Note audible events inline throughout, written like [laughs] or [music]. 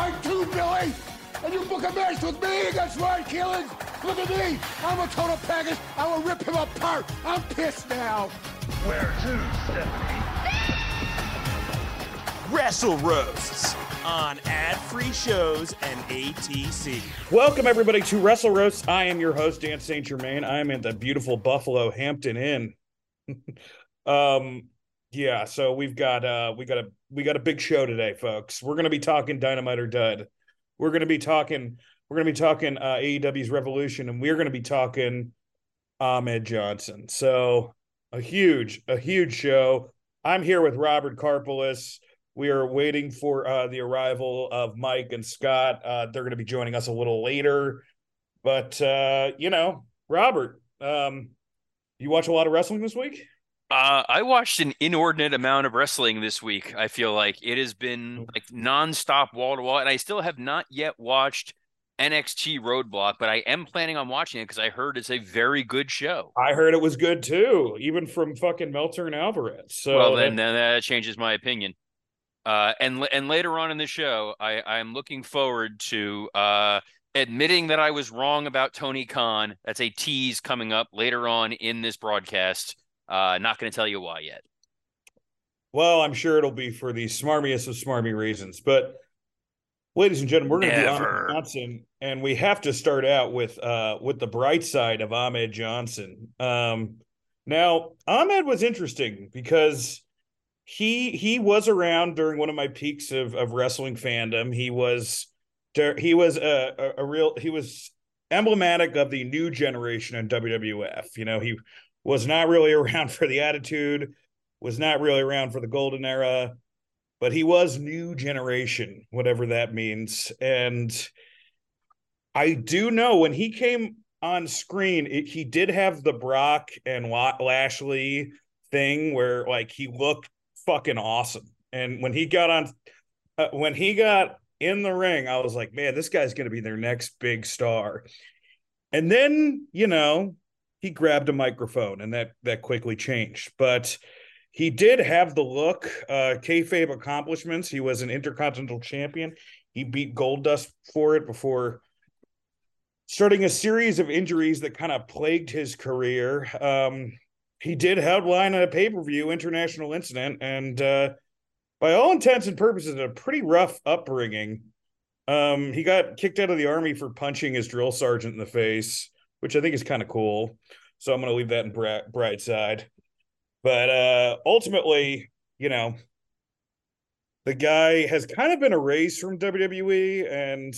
Are too tight too, Billy! And you book a match with me against Ryan Keelan! Look at me! I'm a total package! I will rip him apart! I'm pissed now! Where to, Stephanie? Wrestle Roasts on ad-free shows and ATC. Welcome everybody to Wrestle Roast. I am your host Dan St. Germain. I am at the beautiful Buffalo Hampton Inn. [laughs] um, yeah. So we've got uh, we got a we got a big show today, folks. We're gonna be talking Dynamite or Dud. We're gonna be talking we're gonna be talking uh, AEW's Revolution, and we're gonna be talking Ahmed Johnson. So a huge a huge show. I'm here with Robert Karpolis. We are waiting for uh, the arrival of Mike and Scott. Uh, they're to be joining us a little later. But, uh, you know, Robert, um, you watch a lot of wrestling this week? Uh, I watched an inordinate amount of wrestling this week. I feel like it has been like nonstop wall to wall, and I still have not yet watched NXT Roadblock, but I am planning on watching it because I heard it's a very good show. I heard it was good too, even from fucking Meltzer and Alvarez. So well, then, then that changes my opinion. Uh, and and later on in the show, I I'm looking forward to uh, admitting that I was wrong about Tony Khan. That's a tease coming up later on in this broadcast. Uh, not going to tell you why yet. Well, I'm sure it'll be for the smarmiest of smarmy reasons. But, ladies and gentlemen, we're going to do Ahmed Johnson, and we have to start out with uh with the bright side of Ahmed Johnson. Um, now Ahmed was interesting because he he was around during one of my peaks of of wrestling fandom. He was he was a, a, a real he was emblematic of the new generation in WWF. You know, he was not really [laughs] around for the attitude, was not really around for the golden era, but he was new generation, whatever that means. And I do know when he came on screen, it, he did have the Brock and Lashley thing where like he looked fucking awesome. And when he got on, uh, when he got in the ring, I was like, man, this guy's going to be their next big star. And then, you know, he grabbed a microphone and that that quickly changed. But he did have the look, uh, kayfabe accomplishments. He was an intercontinental champion. He beat Goldust for it before starting a series of injuries that kind of plagued his career. Um, he did headline a pay per view international incident, and uh, by all intents and purposes, a pretty rough upbringing. Um, he got kicked out of the army for punching his drill sergeant in the face, which I think is kind of cool. So I'm going to leave that in bright, bright side. But uh, ultimately, you know, the guy has kind of been erased from WWE, and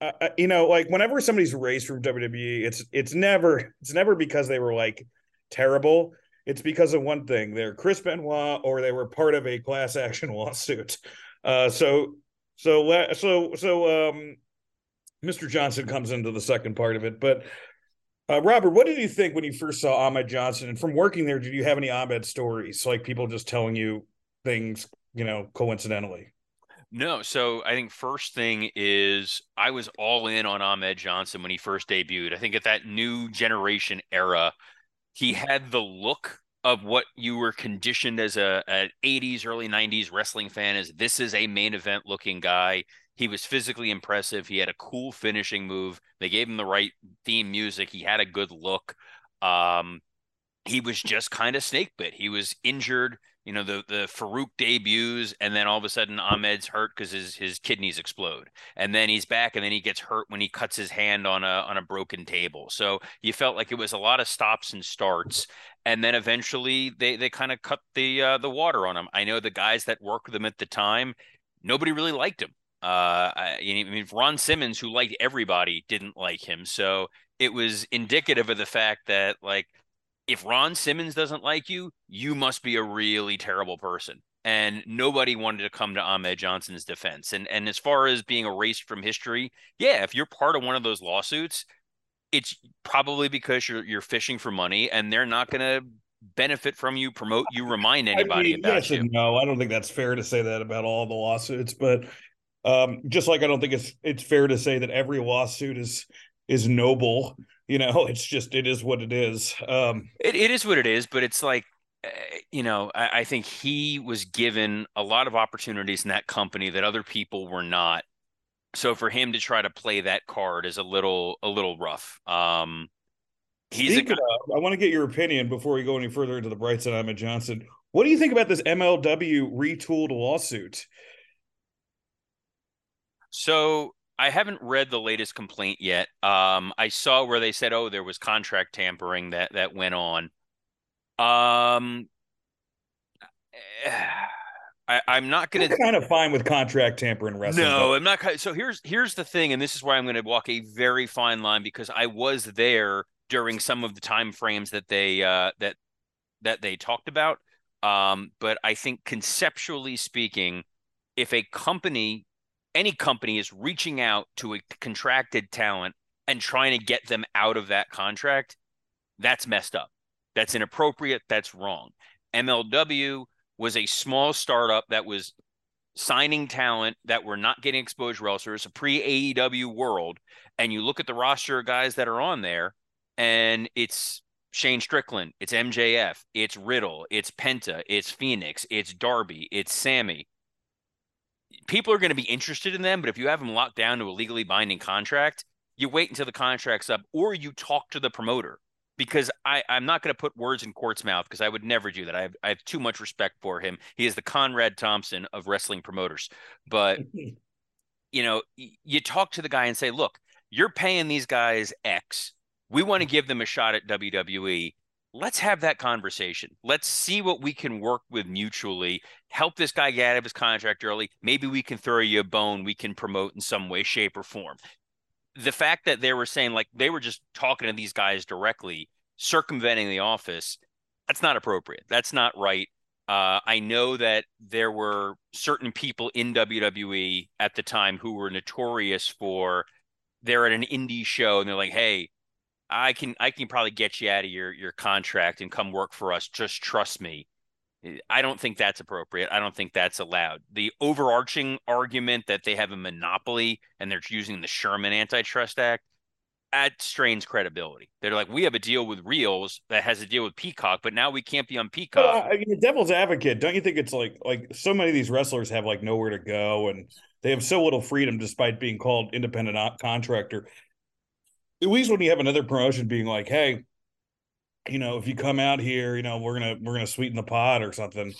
uh, uh, you know, like whenever somebody's erased from WWE, it's it's never it's never because they were like terrible. It's because of one thing: they're Chris Benoit, or they were part of a class action [laughs] lawsuit. Uh, so, so, so, so, um, Mr. Johnson comes into the second part of it. But, uh, Robert, what did you think when you first saw Ahmed Johnson? And from working there, did you have any Ahmed stories, like people just telling you things, you know, coincidentally? No. So I think first thing is I was all in on Ahmed Johnson when he first debuted. I think at that new generation era, he had the look of what you were conditioned as a an 80s early 90s wrestling fan is this is a main event looking guy he was physically impressive he had a cool finishing move they gave him the right theme music he had a good look um he was just kind of snake bit he was injured you know the the Farouk debuts, and then all of a sudden Ahmed's hurt because his his kidneys explode, and then he's back, and then he gets hurt when he cuts his hand on a on a broken table. So you felt like it was a lot of stops and starts, and then eventually they they kind of cut the uh, the water on him. I know the guys that worked with him at the time, nobody really liked him. Uh, I, I mean, Ron Simmons, who liked everybody, didn't like him. So it was indicative of the fact that like if Ron Simmons doesn't like you, you must be a really terrible person. and nobody wanted to come to Ahmed Johnson's defense. And and as far as being erased from history, yeah, if you're part of one of those lawsuits, it's probably because you're you're fishing for money, and they're not going to benefit from you, promote you, remind anybody I mean, about yes you. no, I don't think that's fair to say that about all the lawsuits, but um, just like I don't think it's it's fair to say that every lawsuit is is noble. You know, [laughs] it's just it is what it is. Um, it, it is what it is, but it's like eh, you know, I, I, think he was given a lot of opportunities in that company that other people were not. So for him to try to play that card is a little a little rough. Um, he's guy- of, I want to get your opinion before we go any further into the bright side. Ahmed Johnson. What do you think about this MLW retooled lawsuit? So I haven't read the latest complaint yet. Um, I saw where they said, "Oh, there was contract tampering that that went on." Um, [sighs] I, am not going to kind of fine with contract tampering wrestling. No, but... I'm not. So here's here's the thing, and this is why I'm going to walk a very fine line because I was there during some of the time frames that they uh, that that they talked about. Um, but I think conceptually speaking, if a company any company is reaching out to a contracted talent and trying to get them out of that contract, that's messed up. That's inappropriate. That's wrong. MLW was a small startup that was signing talent that were not getting exposure elsewhere. It's a pre AEW world. And you look at the roster of guys that are on there, and it's Shane Strickland, it's MJF, it's Riddle, it's Penta, it's Fenix, it's Darby, it's Sammy people are going to be interested in them, but if you have them locked down to a legally binding contract, you wait until the contract's up or you talk to the promoter because I, I'm not going to put words in Court's mouth because I would never do that. I have, I have too much respect for him. He is the Conrad Thompson of wrestling promoters. But, [laughs] you know, you talk to the guy and say, look, you're paying these guys X. We want to mm-hmm. give them a shot at WWE let's have that conversation. Let's see what we can work with mutually. Help this guy get out of his contract early. Maybe we can throw you a bone we can promote in some way, shape, or form. The fact that they were saying, like, they were just talking to these guys directly, circumventing the office, that's not appropriate. That's not right. Uh, I know that there were certain people in WWE at the time who were notorious for they're at an indie show and they're like, hey, I can I can probably get you out of your your contract and come work for us. Just trust me. I don't think that's appropriate. I don't think that's allowed. The overarching argument that they have a monopoly and they're using the Sherman Antitrust Act, that strains credibility. They're like, we have a deal with Reelz that has a deal with Peacock, but now we can't be on Peacock. Well, I mean, the devil's advocate, don't you think it's like like so many of these wrestlers have like nowhere to go and they have so little freedom despite being called independent contractor at least when you have another promotion being like, hey, you know, if you come out here, you know, we're gonna we're gonna sweeten the pot or something.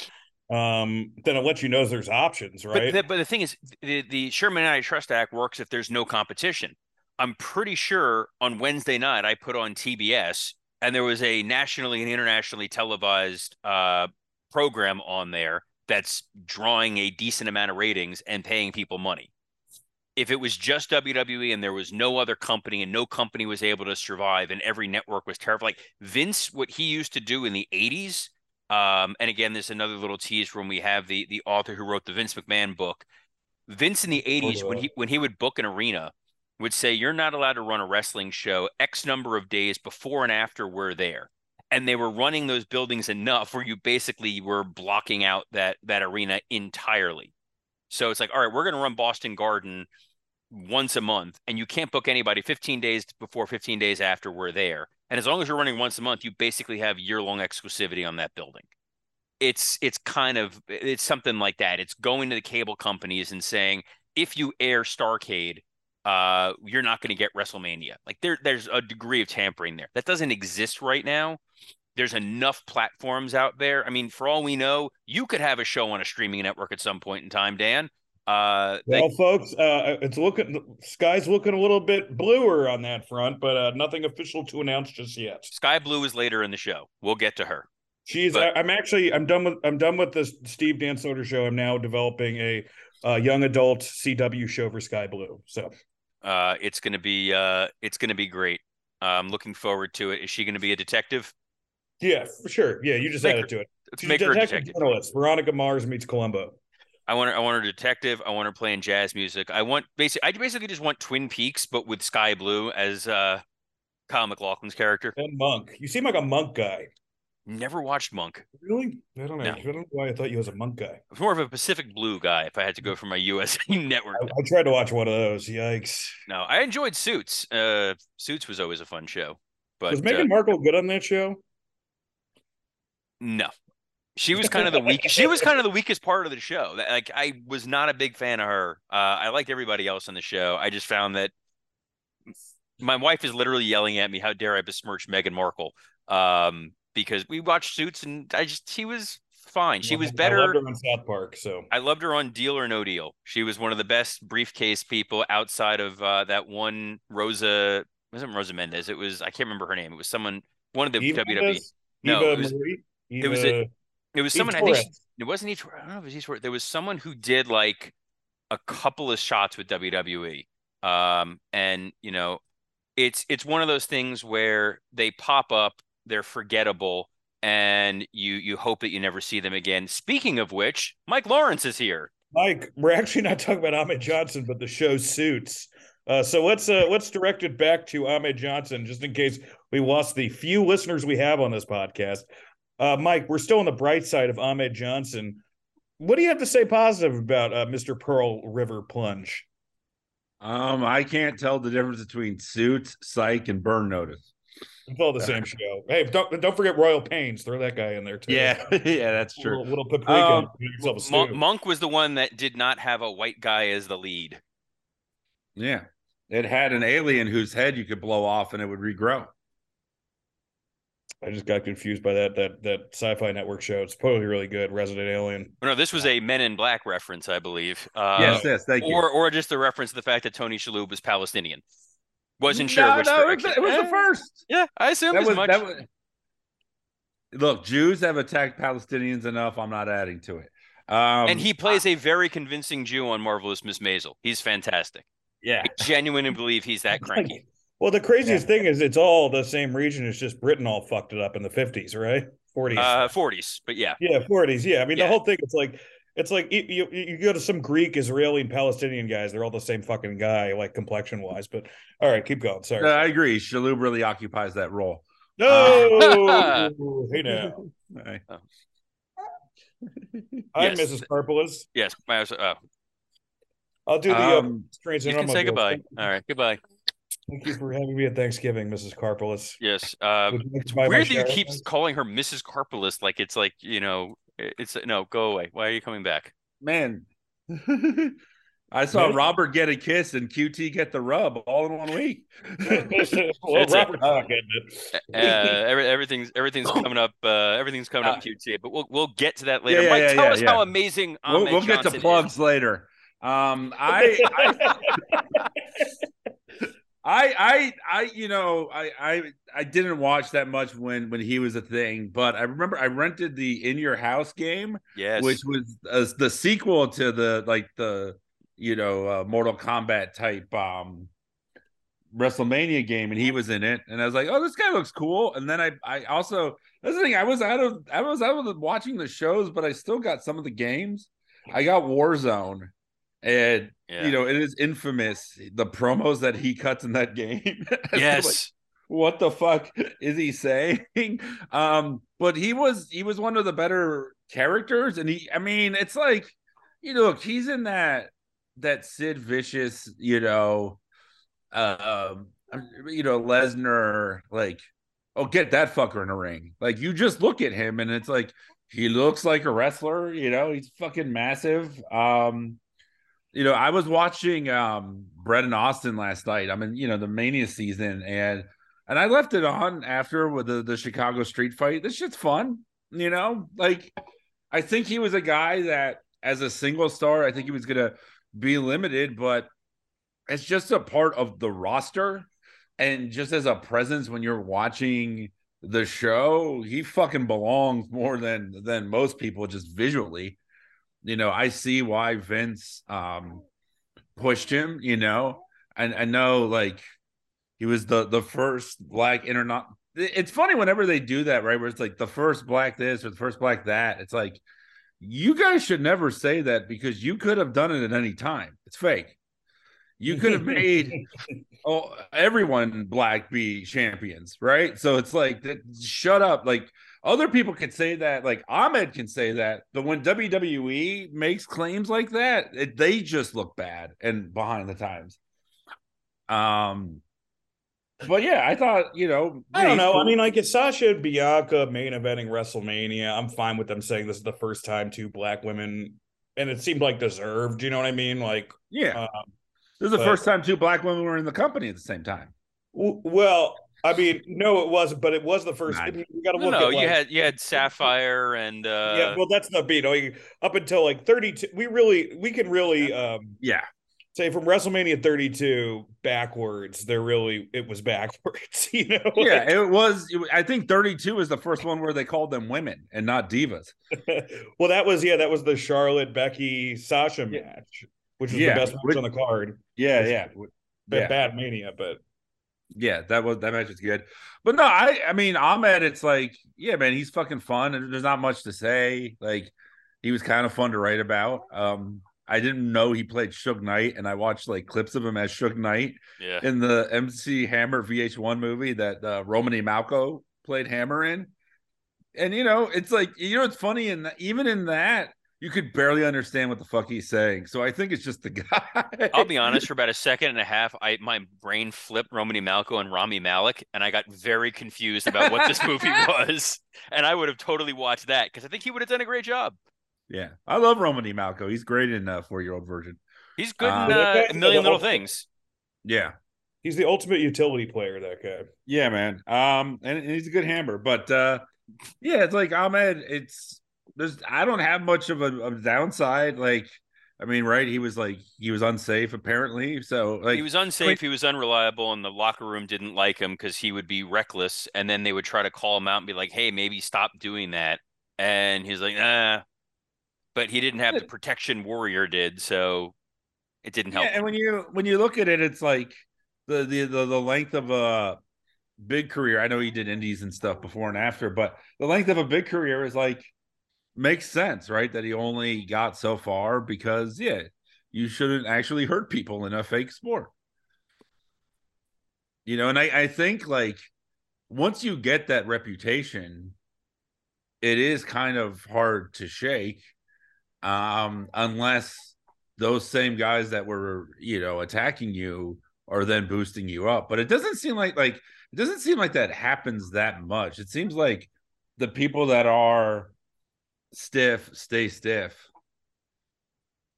Um, then it lets you know there's options, right? But the, but the thing is, the, the Sherman Antitrust Act works if there's no competition. I'm pretty sure on Wednesday night I put on TBS and there was a nationally and internationally televised uh, program on there that's drawing a decent amount of ratings and paying people money if it was just WWE and there was no other company and no company was able to survive and every network was terrible, like Vince, what he used to do in the 80s. Um, and again, there's another little tease when we have the the author who wrote the Vince McMahon book. Vince in the 80s, when he when he would book an arena, would say, You're not allowed to run a wrestling show X number of days before and after we're there. And they were running those buildings enough where you basically were blocking out that that arena entirely. So it's like, all right, we're going to run Boston Garden once a month, and you can't book anybody 15 days before, 15 days after we're there. And as long as you're running once a month, you basically have year long exclusivity on that building. It's it's kind of it's something like that. It's going to the cable companies and saying if you air Starcade, uh, you're not going to get WrestleMania. Like there there's a degree of tampering there that doesn't exist right now there's enough platforms out there. I mean, for all we know, you could have a show on a streaming network at some point in time, Dan. Uh, well, folks, uh, it's looking sky's looking a little bit bluer on that front, but uh, nothing official to announce just yet. Sky Blue is later in the show. We'll get to her. She's. But, I, am actually. I'm done with. I'm done with the Steve Dan Soder show. I'm now developing a uh, young adult CW show for Sky Blue. So, uh, it's gonna be. Uh, it's gonna be great. I'm looking forward to it. Is she gonna be a detective? Yeah, for sure. Yeah, you just make added her, to it. She's make a her a detective detective. journalist. Veronica Mars meets Columbo. I want her, I want her a detective. I want her playing jazz music. I want basically I basically just want Twin Peaks, but with Sky Blue as uh Kyle MacLachlan's character. And Monk. You seem like a monk guy. Never watched Monk. Really? I don't know. No. I don't know why I thought you was a monk guy. I'm more of a Pacific Blue guy if I had to go for my USA [laughs] network. I, I tried to watch one of those. Yikes. No, I enjoyed Suits. Uh Suits was always a fun show. But was uh, Meghan Markle good on that show? No. She was kind of the weak. She was kind of the weakest part of the show. Like I was not a big fan of her. Uh, I liked everybody else on the show. I just found that my wife is literally yelling at me, "How dare I besmirch Meghan Markle?" Um, because we watched Suits, and I just she was fine. She was I better. loved her on South Park. So I loved her on Deal or No Deal. She was one of the best briefcase people outside of uh, that one Rosa. It wasn't Rosa Mendez? It was I can't remember her name. It was someone one of the Eva, WWE. No, Eva it was- Marie? it was a- Eva- It was Eve someone I think she- it wasn't each I don't know if it was each there was someone who did like a couple of shots with WWE. Um and you know it's it's one of those things where they pop up, they're forgettable and you you hope that you never see them again. Speaking of which, Mike Lawrence is here. Mike, we're actually not talking about Ahmed Johnson, but the show Suits. Uh, so let's uh, let's direct it back to Ahmed Johnson, just in case we lost the few listeners we have on this podcast. Uh, Mike, we're still on the bright side of Ahmed Johnson. What do you have to say positive about uh, Mr. Pearl River Plunge? Um, I can't tell the difference between Suits, Psych, and Burn Notice. It's all the same [laughs] show. Hey, don't don't forget Royal Pains. Throw that guy in there too. Yeah, [laughs] yeah, that's true. Little, little paprika. Um, Get yourself a Mon- stew. Monk was the one that did not have a white guy as the lead. Yeah, it had an alien whose head you could blow off and it would regrow. I just got confused by that that that Sci-Fi Network show. It's probably really good. Resident Alien. No, this was a Men in Black reference, I believe. Uh, yes, yes, thank you. or or just the reference to the fact that Tony Shalhoub was Palestinian. Wasn't sure No, which no, it was, direction. it was the Eh, first. Yeah, I assume That as was, much. that was. Look, Jews have attacked Palestinians enough. I'm not adding to it. Um, and he plays a very convincing Jew on Marvelous Miss Maisel. He's fantastic. yeah, I genuinely believe he's that [laughs] cranky. Well, the craziest thing is it's all the same region. It's just Britain all fucked it up in the fifties, right? Forties. Uh, 40s, but yeah. yeah, forties. Yeah, I mean yeah. the whole thing. It's like it's like you, you you go to some Greek, Israeli, and Palestinian guys. They're all the same fucking guy, like complexion wise. But all right, keep going. Sorry. Uh, I agree. Shalhoub really occupies that role. no. [laughs] hey now. Right. I'm Yes. Mrs. Karpelas. Yes. I was- uh, I'll do the uh, Um, strange you can say goodbye. All right. Goodbye. Thank you for having me at Thanksgiving, Mrs. Karpelas. Yes. Uh, Would you like it's my weird that you keep calling her Mrs. Carpolis like it's like, you know, it's no, go away. Why are you coming back? man. [laughs] I saw Man. Robert get a kiss and QT get the rub all in one week. [laughs] [laughs] well, It's a- Robert's not getting it. Uh, every, everything's everything's coming up. Uh, everything's coming up QT, but we'll we'll get to that later. Uh, Yeah, Mike, yeah, tell yeah, us yeah. how amazing we'll we'll get to plugs is. later. Um, I, I, I, I, I, you know, I, I, I didn't watch that much when when he was a thing, but I remember I rented the In Your House game, Yes. which was uh, the sequel to the like the you know uh, Mortal Kombat type um WrestleMania game, and he was in it, and I was like, oh, this guy looks cool. And then I, I also that's the thing, I was out of I was out of watching the shows, but I still got some of the games. I got Warzone, and Yeah. you know it is infamous the promos that he cuts in that game. [laughs] It's like, yes. what the fuck is he saying? [laughs] Um, but he was he was one of the better characters, and he I mean, it's like you know, look, he's in that that Sid Vicious, you know, uh, um, you know, Lesnar, like, oh, get that fucker in a ring. Like, you just look at him, and it's like he looks like a wrestler. You know, he's fucking massive. Um, you know, I was watching um Brett and Austin last night. I'm in, you know, the Mania season, and and I left it on after with the the Chicago street fight. This shit's fun, you know. Like, I think he was a guy that, as a single star, I think he was gonna be limited, but it's just a part of the roster, and just as a presence when you're watching the show, he fucking belongs more than than most people just visually you know, I see why Vince um pushed him, you know. And I know like he was the the first black interna- it's funny whenever they do that, right? Where it's like the first black this or the first black that. It's like you guys should never say that because you could have done it at any time. It's fake. You could have made [laughs] oh everyone black be champions, right? So it's like shut up. Like other people can say that, like Ahmed can say that, but when WWE makes claims like that, it, they just look bad and behind the times. Um, but yeah, I thought you know. I don't know. Cool. I mean, like if Sasha and Bianca main eventing WrestleMania, I'm fine with them saying this is the first time two black women, and it seemed like deserved. You know what I mean? Like, yeah, um, this is the first time two black women were in the company at the same time. Well, I mean, no, it wasn't, but it was the first. I mean, you got to look. No, at, like, you had you had Sapphire and uh yeah. Well, that's not beat. Up until like thirty two, we really we can really um yeah say from WrestleMania 32 backwards, there really it was backwards, [laughs] you know. Yeah, it was. I think 32 is the first one where they called them women and not divas. [laughs] well, that was yeah, that was the Charlotte Becky Sasha match, which was yeah, the best match which, on the card. Yeah, yeah. Bad, yeah. bad mania, but yeah, that was that match was good. But no, I I mean Ahmed, it's like, yeah, man, he's fucking fun and there's not much to say. Like he was kind of fun to write about. Um I didn't know he played Suge Knight, and I watched like clips of him as Suge Knight yeah. in the MC Hammer VH1 movie that uh, Romany Malco played Hammer in. And you know, it's like you know, it's funny, and even in that, you could barely understand what the fuck he's saying. So I think it's just the [laughs] guy. I'll be honest, for about a second and a half, I my brain flipped Romany Malco and Rami Malek, and I got very confused about what this movie [laughs] was. And I would have totally watched that because I think he would have done a great job. Yeah, I love Romany Malco. He's great in uh, 40-Year-Old Virgin. He's good in uh, uh a million little things. Yeah, he's the ultimate utility player. That guy. Yeah, man. Um, and, and he's a good hammer. But uh, yeah, it's like Ahmed. It's there's I don't have much of a, a downside. Like, I mean, right? He was like he was unsafe apparently. So like he was unsafe. Like, he was unreliable, and the locker room didn't like him because he would be reckless. And then they would try to call him out and be like, "Hey, maybe stop doing that." And he's like, "Nah, but he didn't have the protection Warrior did, so it didn't help. Yeah, and when you when you look at it, it's like the the the, the length of a big career. I know he did indies and stuff before and after, but the length of a big career is like makes sense, right? That he only got so far because yeah, you shouldn't actually hurt people in a fake sport. You know, and I, I think like once you get that reputation, it is kind of hard to shake um, unless those same guys that were you know attacking you are then boosting you up. But it doesn't seem like like it doesn't seem like that happens that much. It seems like the people that are stiff stay stiff.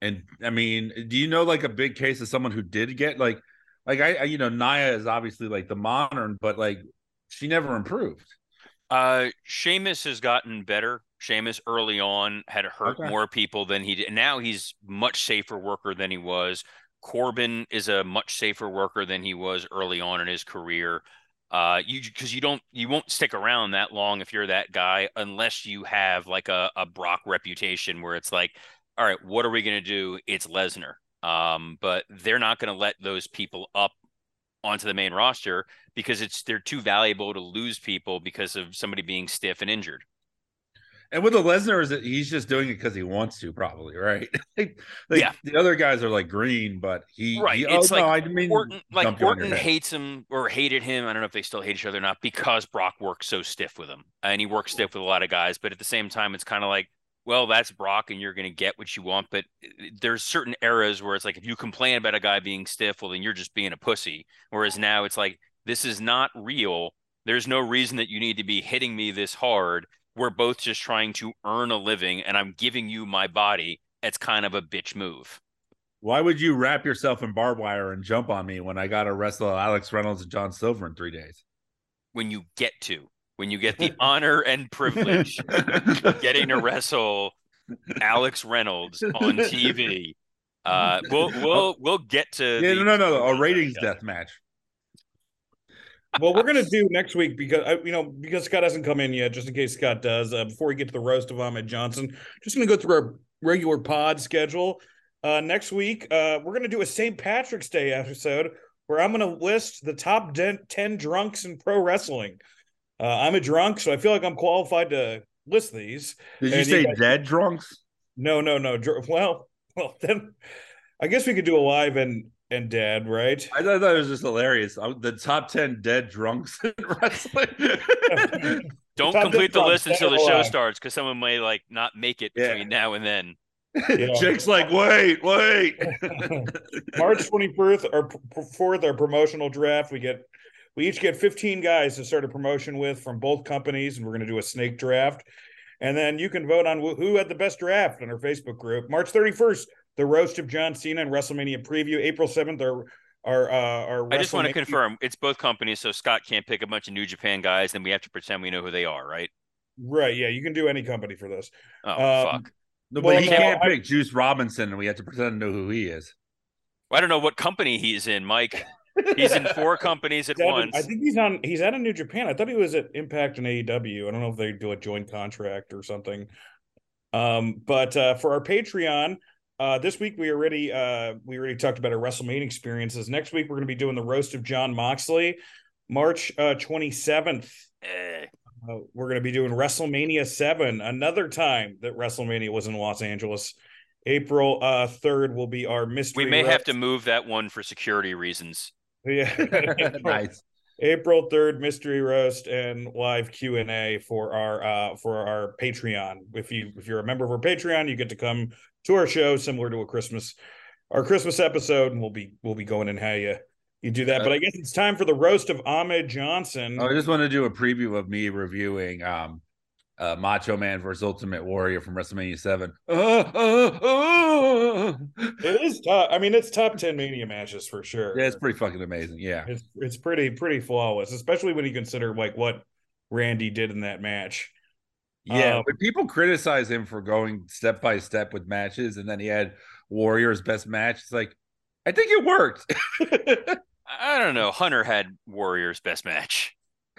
And I mean, do you know like a big case of someone who did get like like I, I you know Nia is obviously like the modern, but like she never improved. Uh Sheamus has gotten better Sheamus early on had hurt okay. more people than he did. Now he's much safer worker than he was. Corbin is a much safer worker than he was early on in his career. Uh, you because you don't you won't stick around that long if you're that guy unless you have like a, a Brock reputation where it's like, all right, what are we gonna do? It's Lesnar. Um, but they're not gonna let those people up onto the main roster because it's they're too valuable to lose people because of somebody being stiff and injured. And with the Lesnar, is that he's just doing it because he wants to, probably, right? [laughs] like, yeah. The other guys are like green, but he right. He, it's oh, like no, I mean Orton, like Orton hates him or hated him. I don't know if they still hate each other or not because Brock works so stiff with him, and he works stiff with a lot of guys. But at the same time, it's kind of like, well, that's Brock, and you're going to get what you want. But uh, there's certain eras where it's like if you complain about a guy being stiff, well, then you're just being a pussy. Whereas now it's like this is not real. There's no reason that you need to be hitting me this hard we're both just trying to earn a living and I'm giving you my body. It's kind of a bitch move. Why would you wrap yourself in barbed wire and jump on me when I got to wrestle Alex Reynolds and John Silver in three days? When you get to, when you get the [laughs] honor and privilege getting to [laughs] wrestle Alex Reynolds on TV. Uh, we'll we'll we'll get to yeah the, no no no a ratings death match well, we're gonna do next week because uh, you know because Scott hasn't come in yet. Just in case Scott does, uh, before we get to the roast of Ahmed Johnson, just gonna go through our regular pod schedule. Uh, next week, uh, we're gonna do a St. Patrick's Day episode where I'm gonna list the top ten drunks in pro wrestling. Uh, I'm a drunk, so I feel like I'm qualified to list these. Did you And say guys- dead drunks? No, no, no. dr- Well, [laughs] well, then I guess we could do a live and and dead, right? I thought that was just hilarious. Uh, The top ten dead drunks [laughs] in wrestling. [laughs] Don't Top complete the list until the show alive. starts because someone may like not make it Yeah. between now and then. [laughs] Yeah. Jake's like, wait, wait. March 24th or fourth, our promotional draft. We get we each get 15 guys to start a promotion with from both companies, and we're going to do a snake draft. And then you can vote on who had the best draft on our Facebook group. March 31st, the roast of John Cena and WrestleMania preview. April 7th, our our uh, our. I just want to confirm it's both companies, so Scott can't pick a bunch of New Japan guys, and we have to pretend we know who they are, right? Right, yeah, you can do any company for this. Oh Um, fuck! No, Well, but he no, can't I- pick Juice Robinson, and we have to pretend to know who he is. I don't know what company he's in, Mike. He's in four [laughs] companies at He's at- once. I think he's on. He's out of New Japan. I thought he was at Impact and AEW. I don't know if they do a joint contract or something. Um, but uh, for our Patreon, uh, this week we already uh, we already talked about our WrestleMania experiences. Next week we're going to be doing the roast of Jon Moxley, March twenty seventh. Eh, Uh, we're going to be doing WrestleMania 7, another time that WrestleMania was in Los Angeles. April uh, 3rd will be our mystery. we may have to move that one for security reasons. Yeah. [laughs] [laughs] Nice. April 3rd mystery roast and live Q&A for our uh for our Patreon. If you if you're a member of our Patreon, you get to come to our show similar to a Christmas our Christmas episode and we'll be we'll be going in how you you do that. But I guess it's time for the roast of Ahmed Johnson. I just want to do a preview of me reviewing um, uh, Macho Man versus Ultimate Warrior from WrestleMania Seven. Uh, uh, uh. It is top. I mean, it's top 10 mania matches for sure. Yeah, it's pretty fucking amazing. Yeah, It's it's pretty pretty flawless, especially when you consider like what Randy did in that match. yeah. Um, but people criticize him for going step by step with matches, and then he had Warrior's best match. It's like, I think it worked. [laughs] I don't know. Hunter had Warrior's best match. [laughs]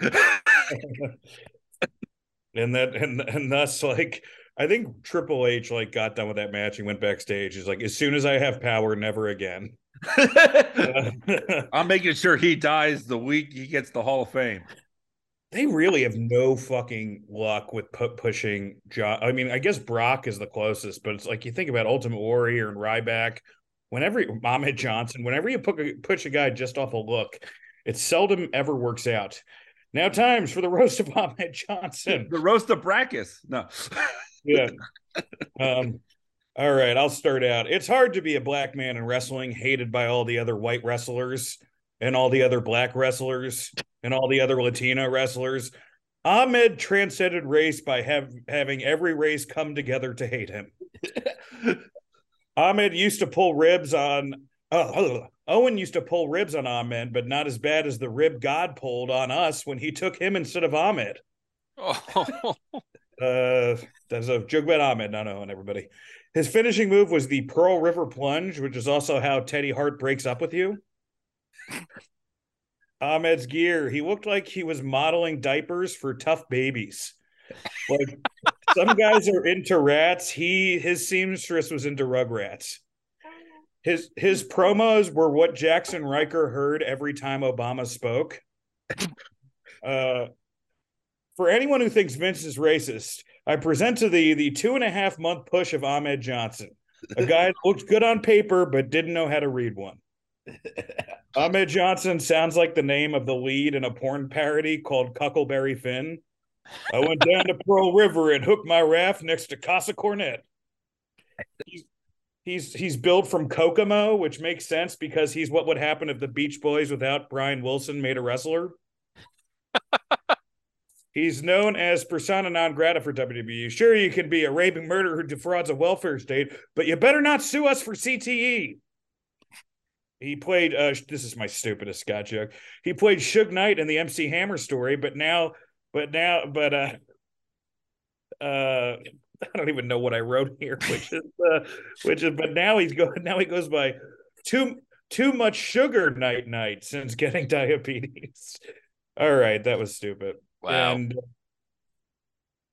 and that and and thus like I think Triple H like got done with that match and went backstage. He's like, as soon as I have power, never again. [laughs] I'm making sure he dies the week he gets the Hall of Fame. they really have no fucking luck with pu- pushing John. I mean, I guess Brock is the closest, but it's like you think about Ultimate Warrior and Ryback. Whenever Ahmed Johnson, whenever you put a, push a guy just off a look, it seldom ever works out. Now, times for the roast of [laughs] Ahmed Johnson. The roast of Brakkus. No. [laughs] yeah. Um, all right, I'll start out. It's hard to be a black man in wrestling, hated by all the other white wrestlers and all the other black wrestlers and all the other Latino wrestlers. Ahmed transcended race by have, having every race come together to hate him. [laughs] Ahmed used to pull ribs on. Oh, Owen used to pull ribs on Ahmed, but not as bad as the rib God pulled on us when he took him instead of Ahmed. Oh, [laughs] Uh, that's a joke about Ahmed, not Owen, everybody. His finishing move was the Pearl River Plunge, which is also how Teddy Hart breaks up with you. Ahmed's gear. He looked like he was modeling diapers for tough babies. Like some guys are into rats. He his seamstress was into rugrats. His his promos were what Jackson Ryker heard every time Obama spoke. Uh for anyone who thinks Vince is racist, I present to the the two and a half month push of Ahmed Johnson, a guy that looked good on paper but didn't know how to read one. [laughs] Ahmed Johnson sounds like the name of the lead in a porn parody called Cuckleberry Finn. I went down to Pearl River and hooked my raft next to Casa Cornet. He's, he's he's built from Kokomo, which makes sense because he's what would happen if the Beach Boys without Brian Wilson made a wrestler. [laughs] He's known as persona non grata for WWE. Sure, you can be a raping murderer who defrauds a welfare state, but you better not sue us for CTE. He played. Uh, this is my stupidest Scott joke. He played Suge Knight in the MC Hammer story, but now, but now, but uh, uh, [laughs] I don't even know what I wrote here, which is, uh, which is, but now he's going. [laughs] Now he goes by too too much sugar night night since getting diabetes. [laughs] All right, that was stupid. wow. And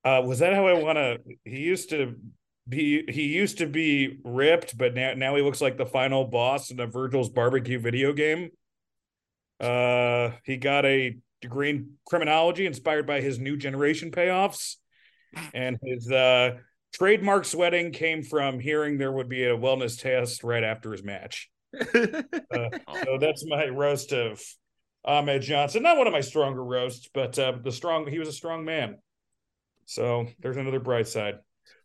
uh, was that how I want to? He used to be. He used to be ripped, but now now he looks like the final boss in a Virgil's barbecue video game. Uh, he got a degree in criminology, inspired by his new generation payoffs. And his uh, trademark sweating came from hearing there would be a wellness test right after his match. [laughs] Uh, so that's my roast of Ahmed Johnson. Not one of my stronger roasts, but uh, the strong. He was a strong man. So there's another bright side.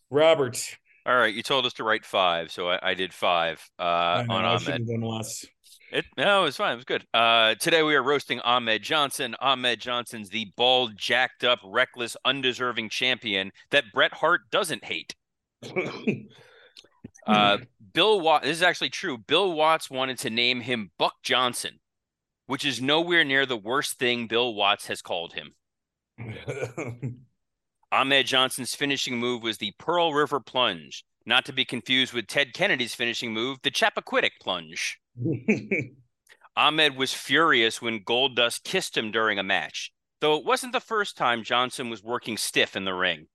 Robert. All right, you told us to write five, so I, I did five uh, know, on I should Ahmed. have done less. It no, it was fine. It was good. Uh, today we are roasting Ahmed Johnson. Ahmed Johnson's the bald, jacked up, reckless, undeserving champion that Bret Hart doesn't hate. Uh, [laughs] Bill Watts. This is actually true. Bill Watts wanted to name him Buck Johnson, which is nowhere near the worst thing Bill Watts has called him. [laughs] Ahmed Johnson's finishing move was the Pearl River Plunge, not to be confused with Ted Kennedy's finishing move, the Chappaquiddick Plunge. [laughs] Ahmed was furious when Goldust kissed him during a match, though it wasn't the first time Johnson was working stiff in the ring.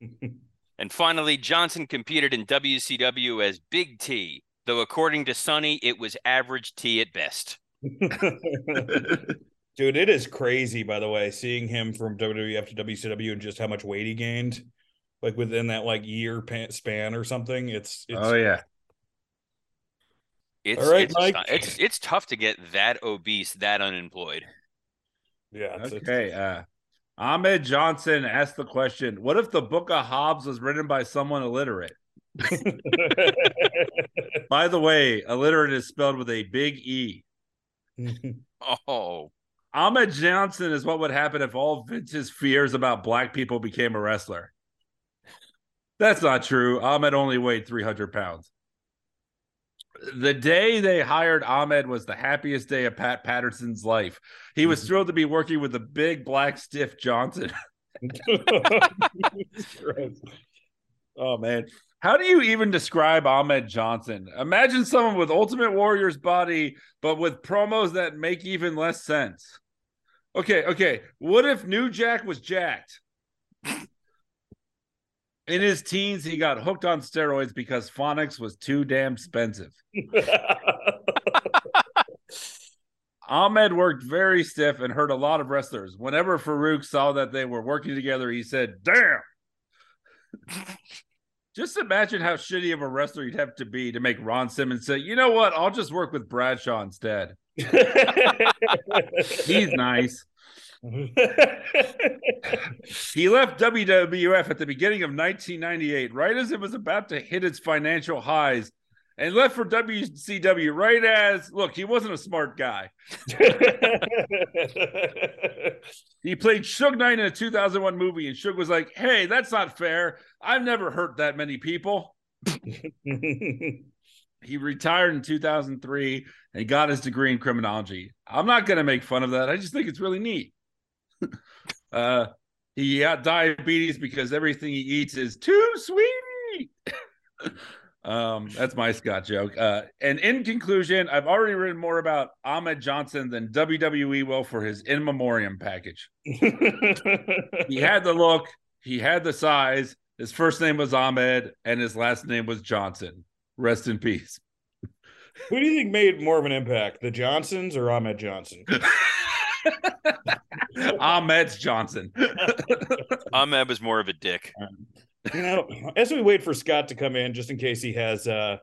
[laughs] and finally, Johnson competed in WCW as Big T, though according to Sonny, it was average T at best. [laughs] Dude, it is crazy, by the way, seeing him from WWF to WCW and just how much weight he gained, like within that like year span or something. It's, it's oh yeah. It's All right, it's, Mike. it's it's tough to get that obese, that unemployed. yeah. It's, Okay. Uh, Ahmed Johnson asked the question: What if the Book of Hobbes was written by someone illiterate? [laughs] By the way, illiterate is spelled with a big E. [laughs] Oh, Ahmed Johnson is what would happen if all Vince's fears about black people became a wrestler. That's not true. Ahmed only weighed 300 pounds. The day they hired Ahmed was the happiest day of Pat Patterson's life. He was mm-hmm. thrilled to be working with the big black stiff Johnson. [laughs] [laughs] Oh man. How do you even describe Ahmed Johnson? Imagine someone with Ultimate Warrior's body, but with promos that make even less sense. Okay, okay. What if New Jack was jacked? In his teens, he got hooked on steroids because phonics was too damn expensive. [laughs] Ahmed worked very stiff and hurt a lot of wrestlers. Whenever Farouk saw that they were working together, he said, Damn. [laughs] Just imagine how shitty of a wrestler you'd have to be to make Ron Simmons say, you know what? I'll just work with Bradshaw instead. [laughs] He's nice. Mm-hmm. [laughs] He left WWF at the beginning of 1998, right as it was about to hit its financial highs, and left for WCW right as look, he wasn't a smart guy. [laughs] He played Suge Knight in a 2001 movie, and Suge was like, "Hey, that's not fair. I've never hurt that many people." [laughs] He retired in 2003 and got his degree in criminology. I'm not going to make fun of that. I just think it's really neat. [laughs] uh, he got diabetes because everything he eats is too sweet. [laughs] um, that's my Scott joke. Uh, and in conclusion, I've already written more about Ahmed Johnson than WWE will for his in memoriam package. He [laughs] had the look, he had the size. His first name was Ahmed, and his last name was Johnson. Rest in peace. Who do you think made more of an impact, the Johnsons or Ahmed Johnson? Ahmed Johnson. [laughs] Ahmed was more of a dick. You know, as we wait for Scott to come in, just in case he has uh,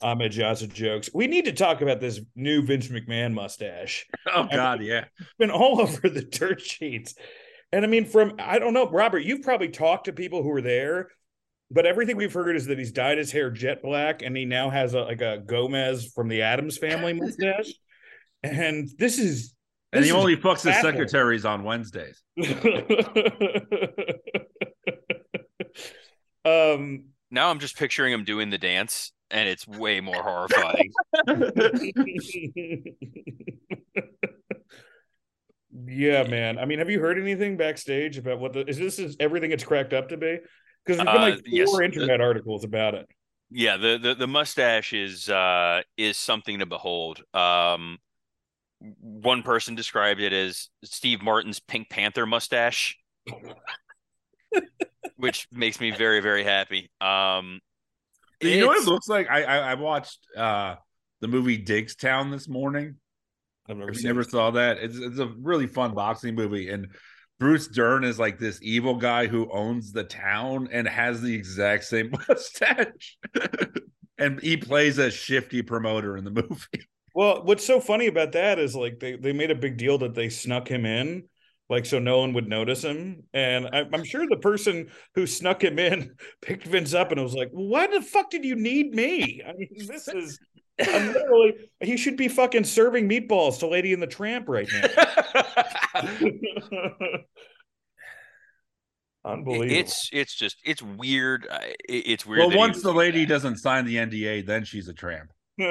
Ahmed Johnson jokes, we need to talk about this new Vince McMahon mustache. oh God, yeah. It's been all [laughs] over the dirt sheets. And I mean, from I don't know, Robert, you've probably talked to people who were there, but everything we've heard is that he's dyed his hair jet black and he now has a like a Gomez from the Addams family mustache. And this is And this he only fucks his secretaries on Wednesdays. [laughs] um Now I'm just picturing him doing the dance, and it's way more horrifying. [laughs] yeah, man. I mean, have you heard anything backstage about what the is this is everything it's cracked up to be? Because there's been Uh, like four yes. internet articles about it. yeah, the, the the mustache is uh is something to behold. Um, one person described it as Steve Martin's Pink Panther mustache, [laughs] which makes me very very happy. Um, You know what it looks like? I I, I watched uh the movie Diggstown this morning. I've never seen. never it. saw that, it's it's a really fun boxing movie, and Bruce Dern is like this evil guy who owns the town and has the exact same [laughs] mustache, [laughs] and he plays a shifty promoter in the movie. Well, what's so funny about that is like they they made a big deal that they snuck him in, like so no one would notice him. And I, I'm sure the person who snuck him in [laughs] picked Vince up and was like, "Why the fuck did you need me? I mean, this is." I'm literally, he should be fucking serving meatballs to Lady and the Tramp right now. [laughs] Unbelievable. It's it's just it's weird. It's weird. well, once the lady that. doesn't sign the NDA, then she's a tramp. [laughs]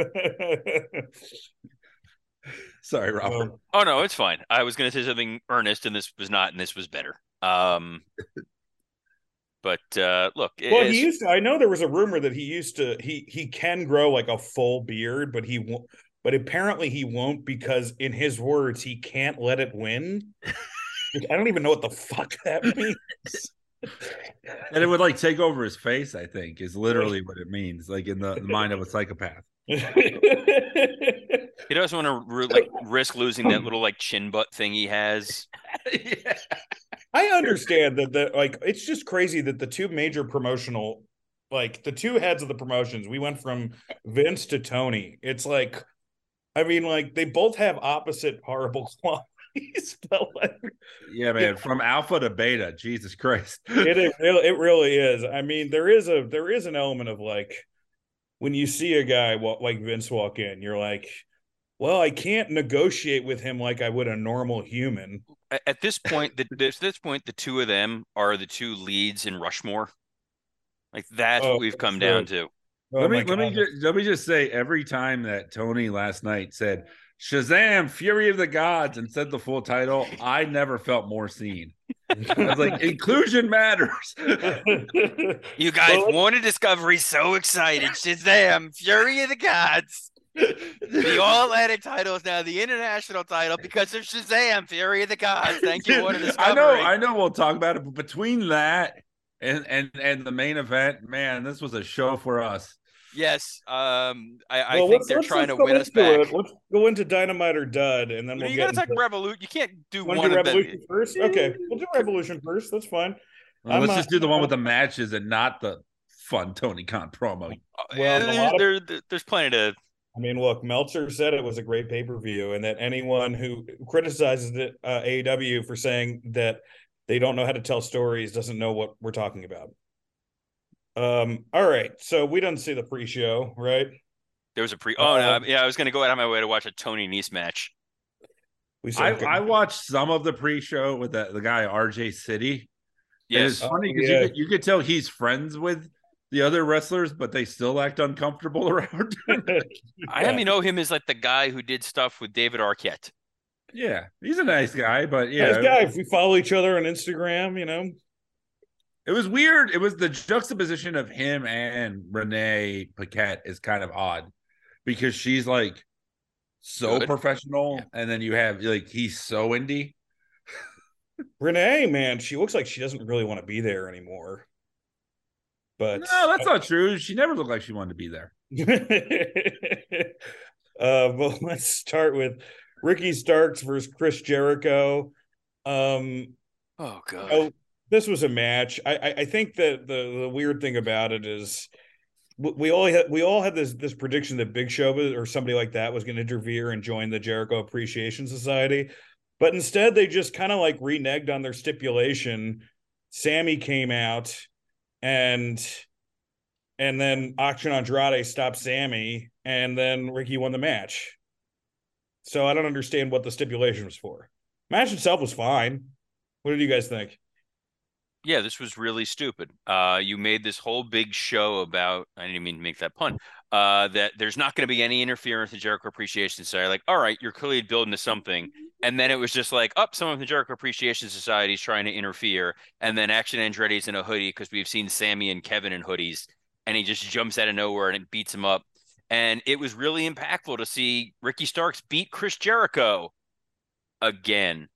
Sorry, Robert. Oh no, it's fine. I was going to say something earnest, and this was not, and this was better. Um, but uh, look, Well, it's- he used to. I know there was a rumor that he used to. He he can grow like a full beard, but he won't. But apparently he won't because, in his words, he can't let it win. I don't even know what the fuck that [laughs] means. and it would like take over his face. I think is literally what it means, like in the, the mind of a psychopath. [laughs] he doesn't want to like risk losing that little like chin butt thing he has. [laughs] I understand that the like it's just crazy that the two major promotional like the two heads of the promotions, we went from Vince to Tony. It's like I mean, like they both have opposite horrible [laughs] qualities, but like Yeah, man, from alpha to beta, Jesus Christ. it, it it really is. I mean, there is a there is an element of like when you see a guy walk, like Vince walk in, you're like, well, I can't negotiate with him like I would a normal human. At, at this point, the, this this point, the two of them are the two leads in Rushmore. Like that's Oh, what we've come sure. down to. Oh let me my let me just let me just say every time that Tony last night said Shazam, Fury of the Gods, and said the full title, I never felt more seen. I was like, inclusion matters. You [laughs] guys Well, wanted Discovery, so excited. Shazam, Fury of the Gods. The All Atlantic title is now the international title because of Shazam, Fury of the Gods. Thank you, Warner [laughs] I know, I know we'll talk about it, but between that and and and the main event, man, this was a show for us. Yes, um, I, I think they're trying to win us back. it. Let's go into Dynamite or Dud, and then You, we'll you get gotta talk Revolution. You can't do Wanna one do of them. Revolution first. Okay, we'll do Revolution first. That's fine. Well, let's not- just do the one with the matches and not the fun Tony Khan promo. Well, a Uh, of- there, there- there's plenty to. I mean, look, Meltzer said it was a great pay per view, and that anyone who criticizes it, uh, AEW for saying that they don't know how to tell stories doesn't know what we're talking about. Um. All right, so we didn't see the pre-show, right? There was a pre. Oh Uh, no, yeah, I was gonna go out of my way to watch a Tony Nese match. We I, I watched some of the pre-show with the, the guy RJ City. And Yes, it's funny Oh, because yeah. you, could, you could tell he's friends with the other wrestlers, but they still act uncomfortable [laughs] around. him. [laughs] I only know him as like the guy who did stuff with David Arquette. yeah, he's a nice guy, but yeah, Nice guy. If we follow each other on Instagram, you know, it was weird. It was the juxtaposition of him and Renee Paquette is kind of odd because she's like so Good. professional, Yeah. and then you have like he's so indie. Renee, man, she looks like she doesn't really want to be there anymore. But No, that's not true. She never looked like she wanted to be there. [laughs] uh, well, [laughs] let's start with Ricky Starks versus Chris Jericho. Um, Oh god. oh, this was a match. I, I, think that the the weird thing about it is we- we all had we all had this this prediction that Big Show or somebody like that was going to interfere and join the Jericho Appreciation Society, but instead they just kind of like reneged on their stipulation. Sammy came out and and then Action Andretti stopped Sammy, and then Ricky won the match. So I don't understand what the stipulation was for. Match itself was fine. What did you guys think? Yeah, this was really stupid. Uh, you made this whole big show about. I didn't mean to make that pun. Uh, that there's not going to be any interference the Jericho Appreciation Society. Like, all right, you're clearly building to something, and then it was just like, up, oh, someone from the Jericho Appreciation Society is trying to interfere, and then Action Andretti's in a hoodie because we've seen Sammy and Kevin in hoodies, and he just jumps out of nowhere and it beats him up, and it was really impactful to see Ricky Starks beat Chris Jericho again.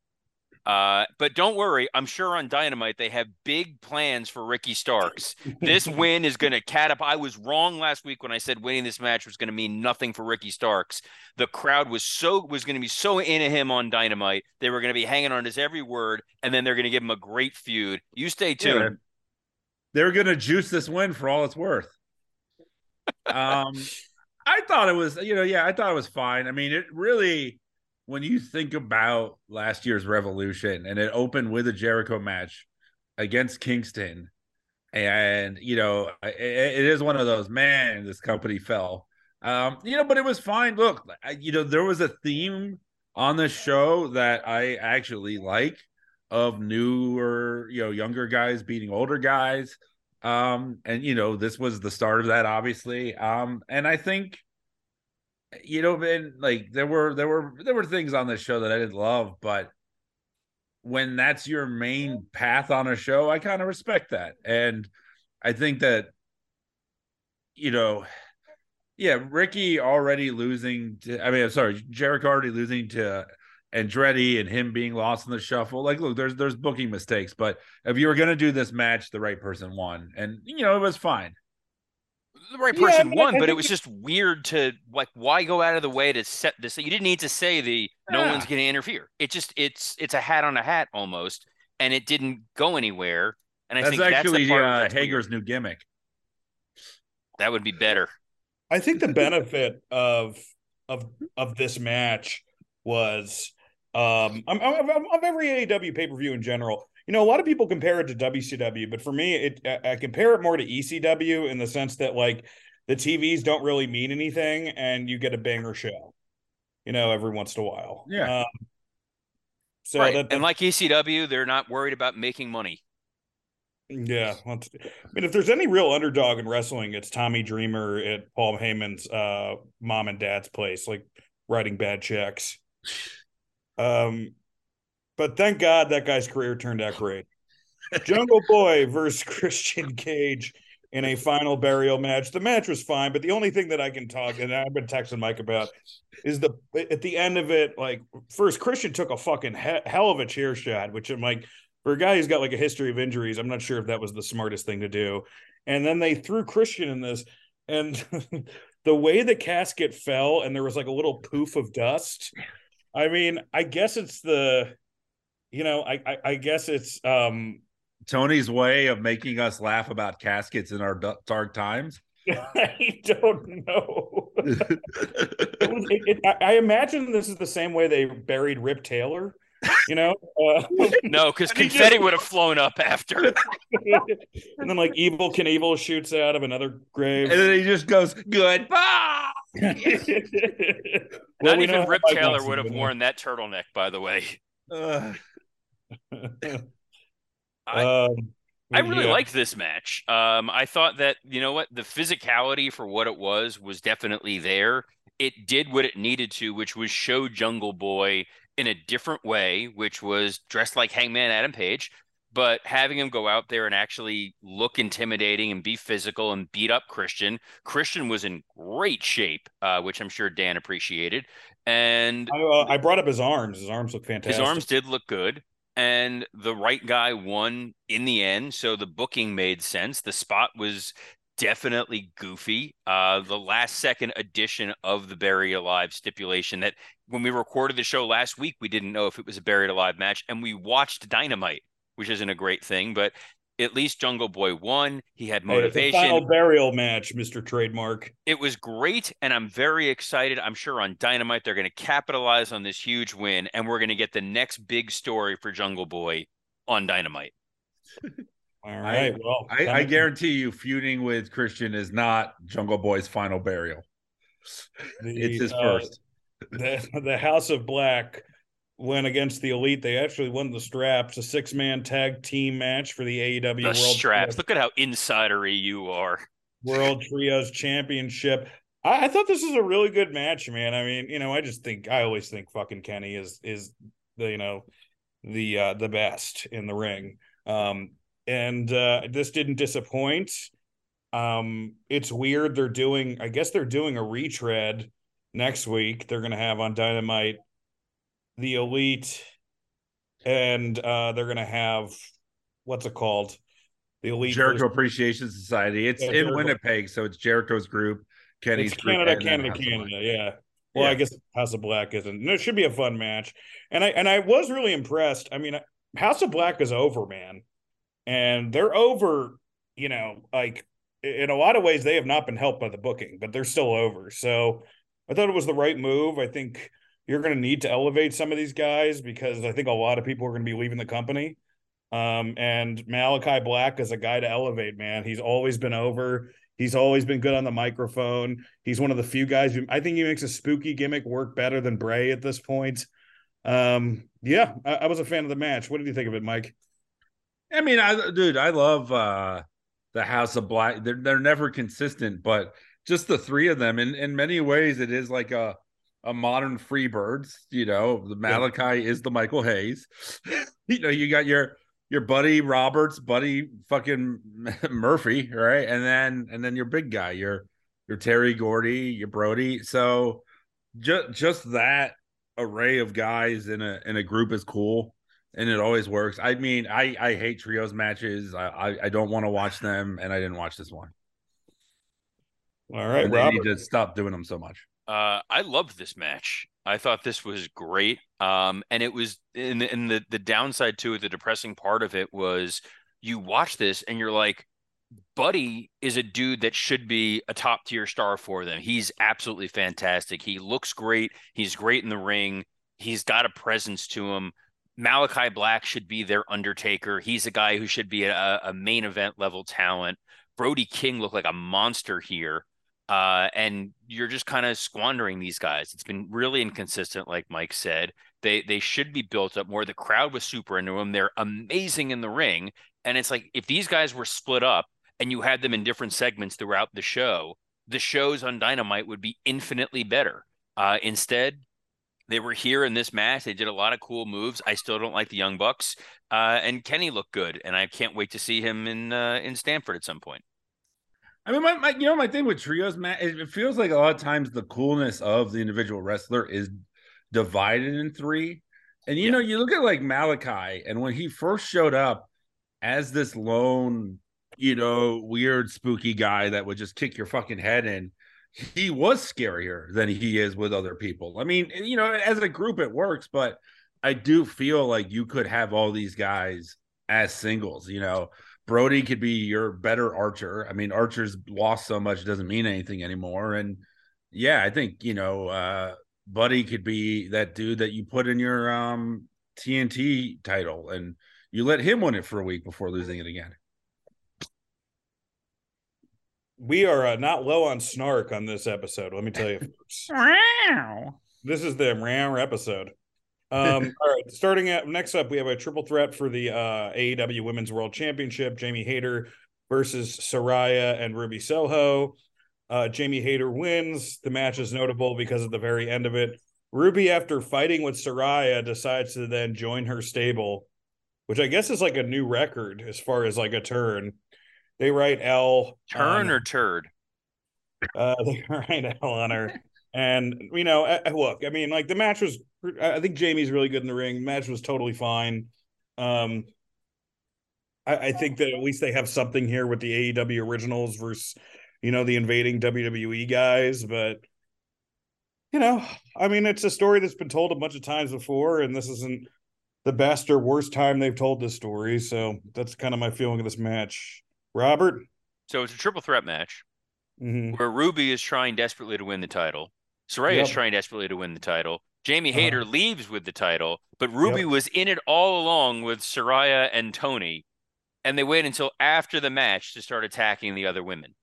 Uh, but don't worry, I'm sure on Dynamite they have big plans for Ricky Starks. this [laughs] win is going to catapult. I was wrong last week when I said winning this match was going to mean nothing for Ricky Starks. The crowd was so was going to be so into him on Dynamite. They were going to be hanging on his every word, and then they're going to give him a great feud. You stay tuned. Yeah, they're going to juice this win for all it's worth. Um, [laughs] I thought it was, you know, yeah, I thought it was fine. I mean, it really when you think about last year's Revolution and it opened with a Jericho match against Kingston, and you know it, it is one of those man, this company fell. Um, you know, but it was fine. Look, I, you know, there was a theme on the show that I actually like of newer, you know, younger guys beating older guys. Um, and you know, this was the start of that, obviously. Um, and I think Eh, you know, man, like there were there were there were things on this show that I didn't love, but when that's your main path on a show, I kind of respect that. And I think that you know, yeah, Ricky already losing to I mean, I'm sorry, Jericho already losing to Andretti and him being lost in the shuffle. Like, look, there's there's booking mistakes, but if you were gonna do this match, the right person won. And you know, it was fine the right person yeah, I mean, won, I, I but it was just weird to like why go out of the way to set this. You didn't need to say the no yeah. one's going to interfere. It just it's it's a hat on a hat almost, and it didn't go anywhere. And I that's think actually that's uh, Hager's weird. new gimmick. That would be better. I think the [laughs] benefit of of of this match was um I'm, I'm, I'm, of every AEW pay per view in general you know, a lot of people compare it to WCW, but for me, it I compare it more to ECW in the sense that like the TVs don't really mean anything, and you get a banger show, you know, every once in a while. Yeah. Um, so right. that, and like ECW, they're not worried about making money. Yeah, I mean, if there's any real underdog in wrestling, it's Tommy Dreamer at Paul Heyman's uh, mom and dad's place, like writing bad checks. Um, but thank God that guy's career turned out great. Jungle Boy versus Christian Cage in a final burial match. The match was fine, but the only thing that I can talk and I've been texting Mike about is the at the end of it. Like first, Christian took a fucking he- hell of a chair shot, which I'm like for a guy who's got like a history of injuries, I'm not sure if that was the smartest thing to do. And then they threw Christian in this, and [laughs] the way the casket fell, and there was like a little poof of dust. I mean, I guess it's the you know, I, I, I guess it's um Tony's way of making us laugh about caskets in our dark times. [laughs] I don't know. [laughs] it it, it, I imagine this is the same way they buried Rip Taylor. You know, [laughs] uh, no, because confetti just... would have flown up after. and then, like Evel Knievel shoots out of another grave, and then he just goes goodbye. well, Not even Rip Taylor would have worn that turtleneck, by the way. Uh, [laughs] I, um, I really yeah. liked this match. Um, I thought that you know what the physicality for what it was was definitely there. It did what it needed to, which was show Jungle Boy in a different way, which was dressed like Hangman Adam Page, but having him go out there and actually look intimidating and be physical and beat up Christian. Christian was in great shape, uh, which I'm sure Dan appreciated. And I, uh, I, brought up his arms. His arms look fantastic. His arms did look good and the right guy won in the end. So the booking made sense. The spot was definitely goofy. Uh, the last second addition of the buried alive stipulation that when we recorded the show last week, we didn't know if it was a buried alive match, and we watched Dynamite, which isn't a great thing, but at least Jungle Boy won. He had motivation. Hey, final burial match, Mr. Trademark. It was great, and I'm very excited. I'm sure on Dynamite they're going to capitalize on this huge win, and we're going to get the next big story for Jungle Boy on Dynamite. [laughs] All right. I, well, I, I, guarantee you, feuding with Christian is not Jungle Boy's final burial. The, it's his uh, first. The, the House of Black went against the elite. They actually won the straps, a six man tag team match for the AEW the World straps. Trios. Look at how insidery you are. World Trios Championship. I, I, thought this was a really good match, man. I mean, you know, I just think I always think fucking Kenny is is the you know the uh the best in the ring. Um and uh this didn't disappoint. Um it's weird they're doing I guess they're doing a retread next week. They're gonna have on Dynamite the elite and uh, they're gonna have what's it called? The Elite Jericho versus- Appreciation Society. It's yeah, in Jericho. Winnipeg, so it's Jericho's group. Kenny's it's Canada, Canada, Canada. Yeah. Well, yeah. I guess House of Black isn't. No, it should be a fun match, and I and I was really impressed. I mean, House of Black is over, man, and they're over. You know, like in a lot of ways, they have not been helped by the booking, but they're still over. So I thought it was the right move. I think you're going to need to elevate some of these guys because I think a lot of people are going to be leaving the company. Um, and Malachi Black is a guy to elevate, man. He's always been over. He's always been good on the microphone. He's one of the few guys who I think he makes a spooky gimmick work better than Bray at this point. Um, yeah, I, I was a fan of the match. What did you think of it, Mike? I mean, I dude, I love uh the House of Black. They're they're never consistent, but just the three of them, in in many ways, it is like a a modern Freebirds. You know, the Malachi yeah. is the Michael Hayes. [laughs] you know, you got your your buddy Roberts, buddy fucking [laughs] Murphy, right? And then and then your big guy, your your Terry Gordy, your Brody. So just just that array of guys in a in a group is cool and it always works. I mean, I I hate trios matches. I I, I don't want to watch them, and I didn't watch this one. All right, Robert. need to stop doing them so much. Uh, I loved this match. I thought this was great. Um, and it was in the, in the the downside to it, the depressing part of it was you watch this and you're like, Buddy is a dude that should be a top tier star for them. He's absolutely fantastic. He looks great. He's great in the ring. He's got a presence to him. Malachi Black should be their Undertaker. He's a guy who should be a, a main event level talent. Brody King looked like a monster here. Uh, and you're just kind of squandering these guys. It's been really inconsistent, like Mike said. They they should be built up more. The crowd was super into them. They're amazing in the ring, and it's like if these guys were split up and you had them in different segments throughout the show, the shows on Dynamite would be infinitely better. Uh, instead, they were here in this match. They did a lot of cool moves. I still don't like the Young Bucks, uh, and Kenny looked good, and I can't wait to see him in uh, in Stamford at some point. I mean, my, my you know my thing with trios, Matt, it feels like a lot of times the coolness of the individual wrestler is divided in three. And you yeah. know, you look at like Malachi, and when he first showed up as this lone, you know, weird, spooky guy that would just kick your fucking head in, he was scarier than he is with other people. I mean, you know, as a group it works, but I do feel like you could have all these guys as singles, you know. Brody could be your better archer. I mean, archers lost so much doesn't mean anything anymore. And yeah, I think, you know, uh Buddy could be that dude that you put in your um TNT title and you let him win it for a week before losing it again we are uh, not low on snark on this episode. Let me tell you. [laughs] Wow. this is the rare episode. Um, [laughs] all right, starting at next up, we have a triple threat for the uh, AEW Women's World Championship. Jamie Hayter versus Saraya and Ruby Soho. Uh, Jamie Hayter wins. The match is notable because at the very end of it, Ruby, after fighting with Saraya, decides to then join her stable, which I guess is like a new record as far as like a turn. They write L turn or turd. Uh, [laughs] they write L on her, [laughs] and you know, look, I mean, like the match was. I think Jamie's really good in the ring. The match was totally fine. Um, I, I think that at least they have something here with the AEW originals versus, you know, the invading WWE guys. But you know, I mean, it's a story that's been told a bunch of times before, and this isn't the best or worst time they've told this story. So that's kind of my feeling of this match. Robert? So it's a triple threat match mm-hmm. where Ruby is trying desperately to win the title. Saraya yep. is trying desperately to win the title. Jamie uh-huh. Hayter uh, leaves with the title, but Ruby yep. was in it all along with Saraya and Tony, and they wait until after the match to start attacking the other women.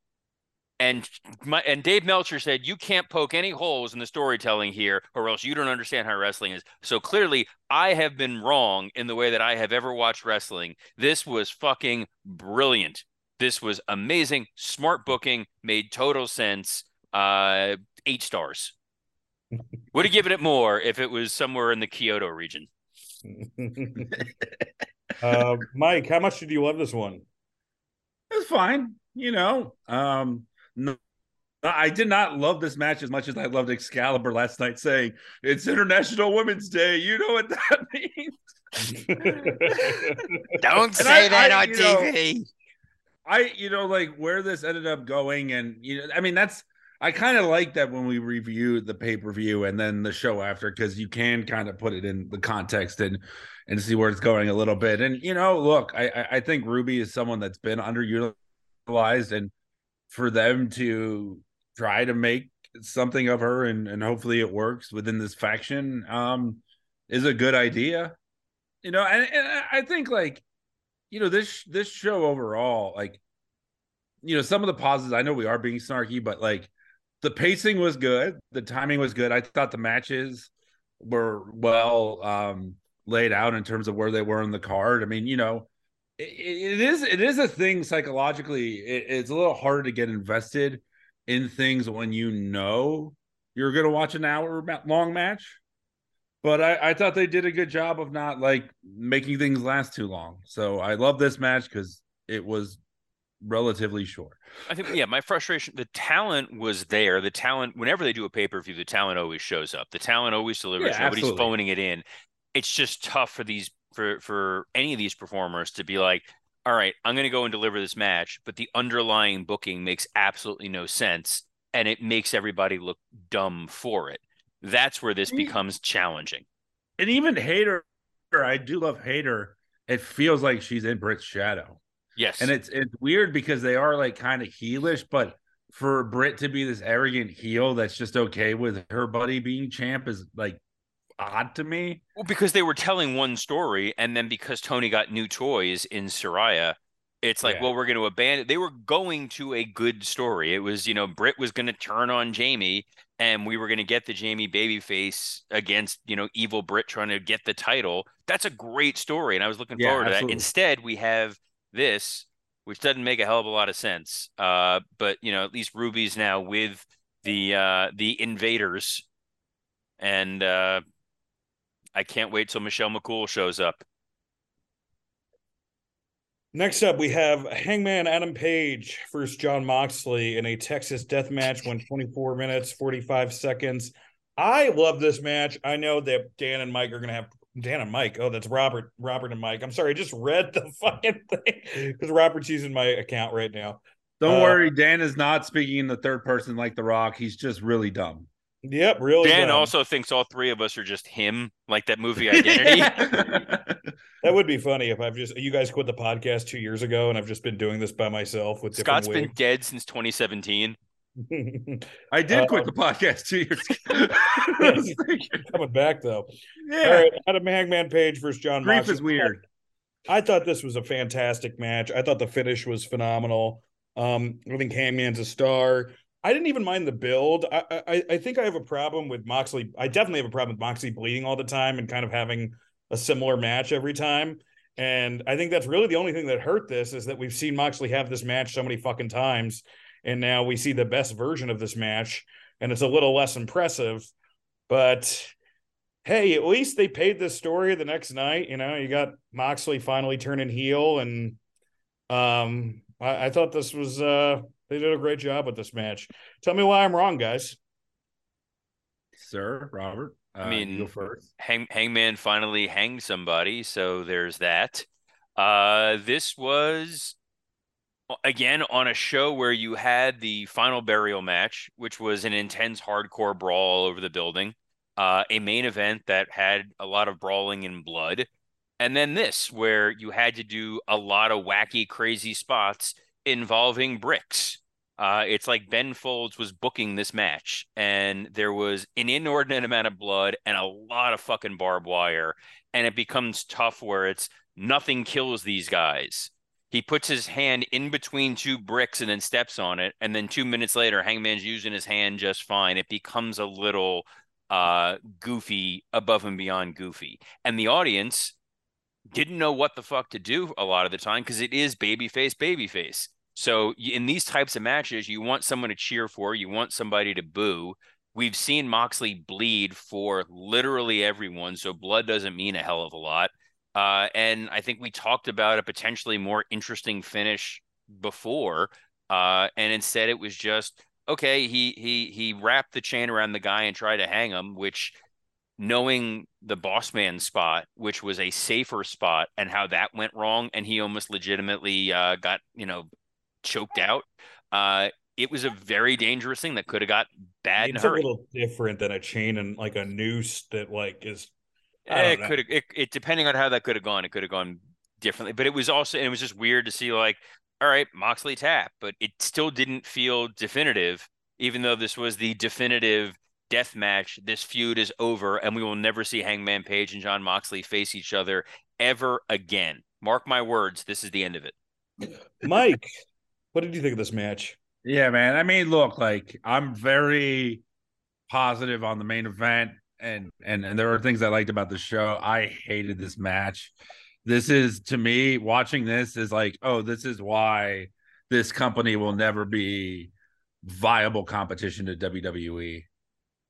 And my, and Dave Meltzer said you can't poke any holes in the storytelling here, or else you don't understand how wrestling is. So clearly, I have been wrong in the way that I have ever watched wrestling. This was fucking brilliant. This was amazing, smart booking, made total sense. Uh, eight stars. Would have given it more if it was somewhere in the Kyoto region. [laughs] uh, Mike, how much did you love this one? It was fine. You know, um, no, I did not love this match as much as I loved Excalibur last night saying it's International Women's Day. You know what that [laughs] means. [laughs] Don't say I- that I- on you know, TV. I, you know, like where this ended up going, and you know, I mean, that's I kind of like that when we review the pay per view and then the show after because you can kind of put it in the context and and see where it's going a little bit. And you know, look, I I- think Ruby is someone that's been underutilized, and for them to try to make something of her and and hopefully it works within this faction um is a good idea. You know, and, and I think like you know this this show overall like you know some of the pauses i know we are being snarky but like the pacing was good. The timing was good. I thought the matches were well um laid out in terms of where they were in the card. I mean you know it, it is it is a thing psychologically. It, it's a little harder to get invested in things when you know you're going to watch an hour long match. But I, I thought they did a good job of not like making things last too long. So I love this match because it was relatively short. I think yeah, my frustration. The talent was there. The talent. Whenever they do a pay per view, the talent always shows up. The talent always delivers. Yeah, Nobody's absolutely. phoning it in. It's just tough for these for for any of these performers to be like, all right, I'm going to go and deliver this match, but the underlying booking makes absolutely no sense, and it makes everybody look dumb for it. That's where this becomes challenging. And even Hayter, I do love Hayter. It feels like she's in Britt's shadow. Yes, And it's it's weird because they are like kind of heelish, but for Britt to be this arrogant heel that's just okay with her buddy being champ is like odd to me. Well, because they were telling one story, and then because Tony got new toys in Saraya, it's like, Yeah. well, we're going to abandon. They were going to a good story. It was, you know, Britt was going to turn on Jamie, and we were going to get the Jamie babyface against, you know, evil Britt trying to get the title. That's a great story, and I was looking Yeah, forward to absolutely. that. Instead, we have this, which doesn't make a hell of a lot of sense. Uh, but you know, at least Ruby's now with the uh the invaders, and uh I can't wait till Michelle McCool shows up. Next up, we have Hangman Adam Page versus Jon Moxley in a Texas death match, went 24 minutes, 45 seconds. I love this match. I know that Dan and Mike are going to have Dan and Mike. Oh, that's Robert, Robert and Mike. I'm sorry, I just read the [laughs] fucking thing because Robert's using my account right now. Don't Uh, worry, Dan is not speaking in the third person like The Rock. He's just really dumb. Yep, really. Dan dumb. also thinks all three of us are just him, like that movie [laughs] Identity. [laughs] That would be funny if I've just you guys quit the podcast two years ago and I've just been doing this by myself with Scott's been dead since 2017. I did quit Um, the podcast two years ago. [laughs] [laughs] Coming back though. yeah, All right, Adam Hangman Page versus Jon grief Moxley. is weird. I thought this was a fantastic match. I thought the finish was phenomenal. Um, I think Hangman's a star. I didn't even mind the build. I, I I think I have a problem with Moxley. I definitely have a problem with Moxley bleeding all the time and kind of having a similar match every time. And I think that's really the only thing that hurt this is that we've seen Moxley have this match so many fucking times, and now we see the best version of this match, and it's a little less impressive. But hey, at least they paid this story the next night. You know, you got Moxley finally turning heel, and um, I, I thought this was uh, they did a great job with this match. Tell me why I'm wrong, guys. Sir, Robert. I uh, mean, first. Hang, Hangman finally hanged somebody, so there's that. Uh, this was again on a show where you had the final burial match, which was an intense hardcore brawl all over the building. Uh, a main event that had a lot of brawling and blood, and then this where you had to do a lot of wacky, crazy spots involving bricks. Uh, it's like Ben Folds was booking this match, and there was an inordinate amount of blood and a lot of fucking barbed wire, and it becomes tough where it's nothing kills these guys. He puts his hand in between two bricks and then steps on it, and then two minutes later, Hangman's using his hand just fine. It becomes a little uh, goofy, above and beyond goofy, and the audience didn't know what the fuck to do a lot of the time because it is babyface, babyface. So in these types of matches, you want someone to cheer for, you want somebody to boo. We've seen Moxley bleed for literally everyone, so blood doesn't mean a hell of a lot. Uh, and I think we talked about a potentially more interesting finish before, uh, and instead it was just okay, he he he wrapped the chain around the guy and tried to hang him, which knowing the boss man spot, which was a safer spot, and how that went wrong, and he almost legitimately uh, got you know choked out. Uh, it was a very dangerous thing that could have got bad. It's a little different than a chain and like a noose that like is. Eh, it could have. It, it depending on how that could have gone, it could have gone differently. But it was also it was just weird to see like, all right, Moxley tap, but it still didn't feel definitive, even though this was the definitive death match. This feud is over, and we will never see Hangman Page and Jon Moxley face each other ever again. Mark my words, this is the end of it. [laughs] Mike, what did you think of this match? Yeah, man. I mean, look, like I'm very positive on the main event, and and and there are things I liked about the show. I hated this match. This is to me watching this is like, oh, this is why this company will never be viable competition to WWE.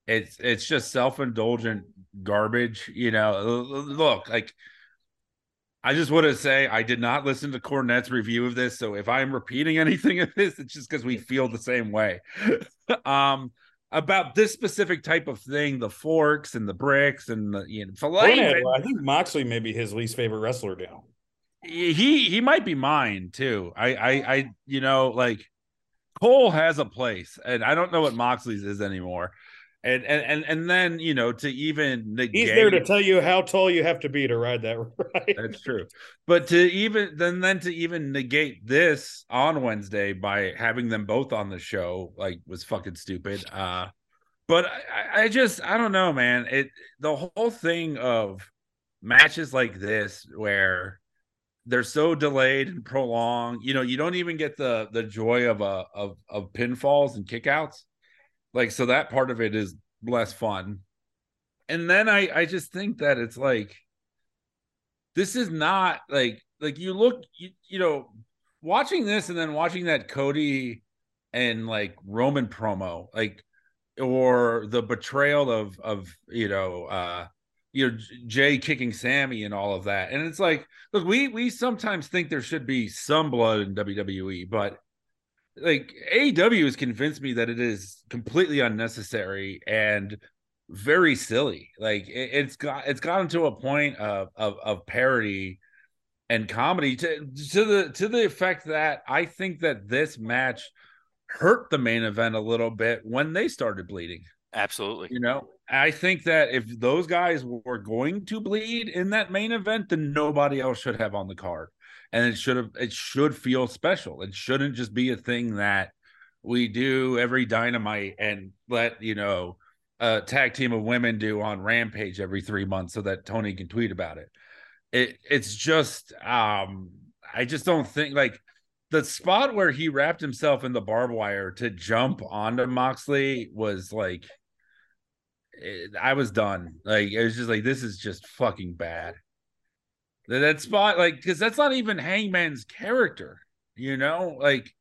It's it's just self-indulgent garbage, you know. Look, like I just want to say I did not listen to Cornette's review of this, so if I'm repeating [laughs] anything of this, it's just because we feel the same way. [laughs] um, about this specific type of thing, the forks and the bricks and the you know, filet. I think Moxley may be his least favorite wrestler now. He he might be mine too. I I I you know like Cole has a place, and I don't know what Moxley's is anymore and and and, and then you know to even negate, he's there to tell you how tall you have to be to ride that [laughs] ride. That's true. But to even then then to even negate this on Wednesday by having them both on the show like was fucking stupid. Uh but I, I just I don't know, man. It the whole thing of matches like this where they're so delayed and prolonged. You know, you don't even get the the joy of a of of pinfalls and kickouts like so that part of it is less fun and then i i just think that it's like this is not like like you look you, you know watching this and then watching that cody and like roman promo like or the betrayal of of you know uh you know Jay kicking Sammy and all of that. And it's like, look, we we sometimes think there should be some blood in WWE, but like AEW has convinced me that it is completely unnecessary and very silly. Like it, has got it's gotten to a point of, of of parody and comedy to to the to the effect that I think that this match hurt the main event a little bit when they started bleeding. Absolutely. You know, I think that if those guys were going to bleed in that main event, then nobody else should have on the card and it should have it should feel special. It shouldn't just be a thing that we do every dynamite and let you know a tag team of women do on Rampage every three months so that Tony can tweet about it. It it's just um I just don't think like the spot where he wrapped himself in the barbed wire to jump onto Moxley was like it, I was done. Like it was just like this is just fucking bad. That spot, like, because that's not even Hangman's character, you know, like,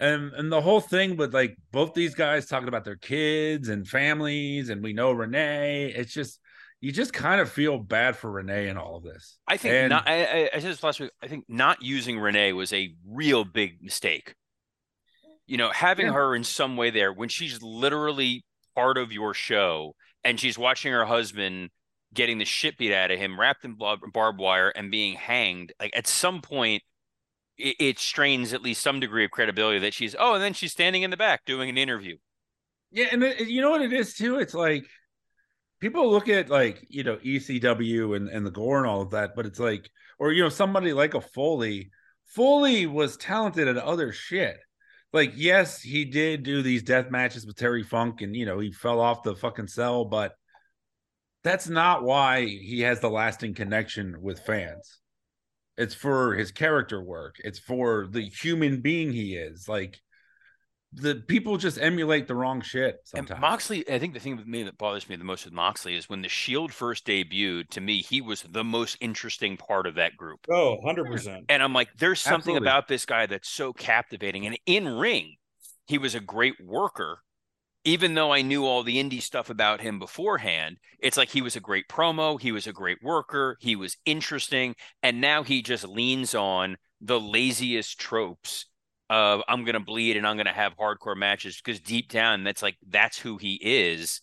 and and the whole thing with like both these guys talking about their kids and families, and we know Renee. It's just you just kind of feel bad for Renee in all of this. I think and, not, I, I said this last week. I think not using Renee was a real big mistake. You know, having yeah. her in some way there when she's literally part of your show and she's watching her husband getting the shit beat out of him, wrapped in barbed wire, and being hanged. Like at some point, it, it, strains at least some degree of credibility that she's oh, and then she's standing in the back doing an interview. Yeah, and it, you know what it is too. It's like people look at like you know ECW and and the gore and all of that, but it's like or you know somebody like a Foley. Foley was talented at other shit. Like yes, he did do these death matches with Terry Funk, and you know he fell off the fucking cell, but that's not why he has the lasting connection with fans. It's for his character work. It's for the human being he is. Like the people just emulate the wrong shit sometimes. And Moxley, I think the thing with me that bothers me the most with Moxley is when the Shield first debuted, to me, he was the most interesting part of that group. Oh, 100%. And I'm like, there's something Absolutely. about this guy that's so captivating. And in ring, he was a great worker even though I knew all the indie stuff about him beforehand, it's like he was a great promo, he was a great worker, he was interesting, and now he just leans on the laziest tropes of I'm gonna bleed and I'm gonna have hardcore matches because deep down that's like that's who he is.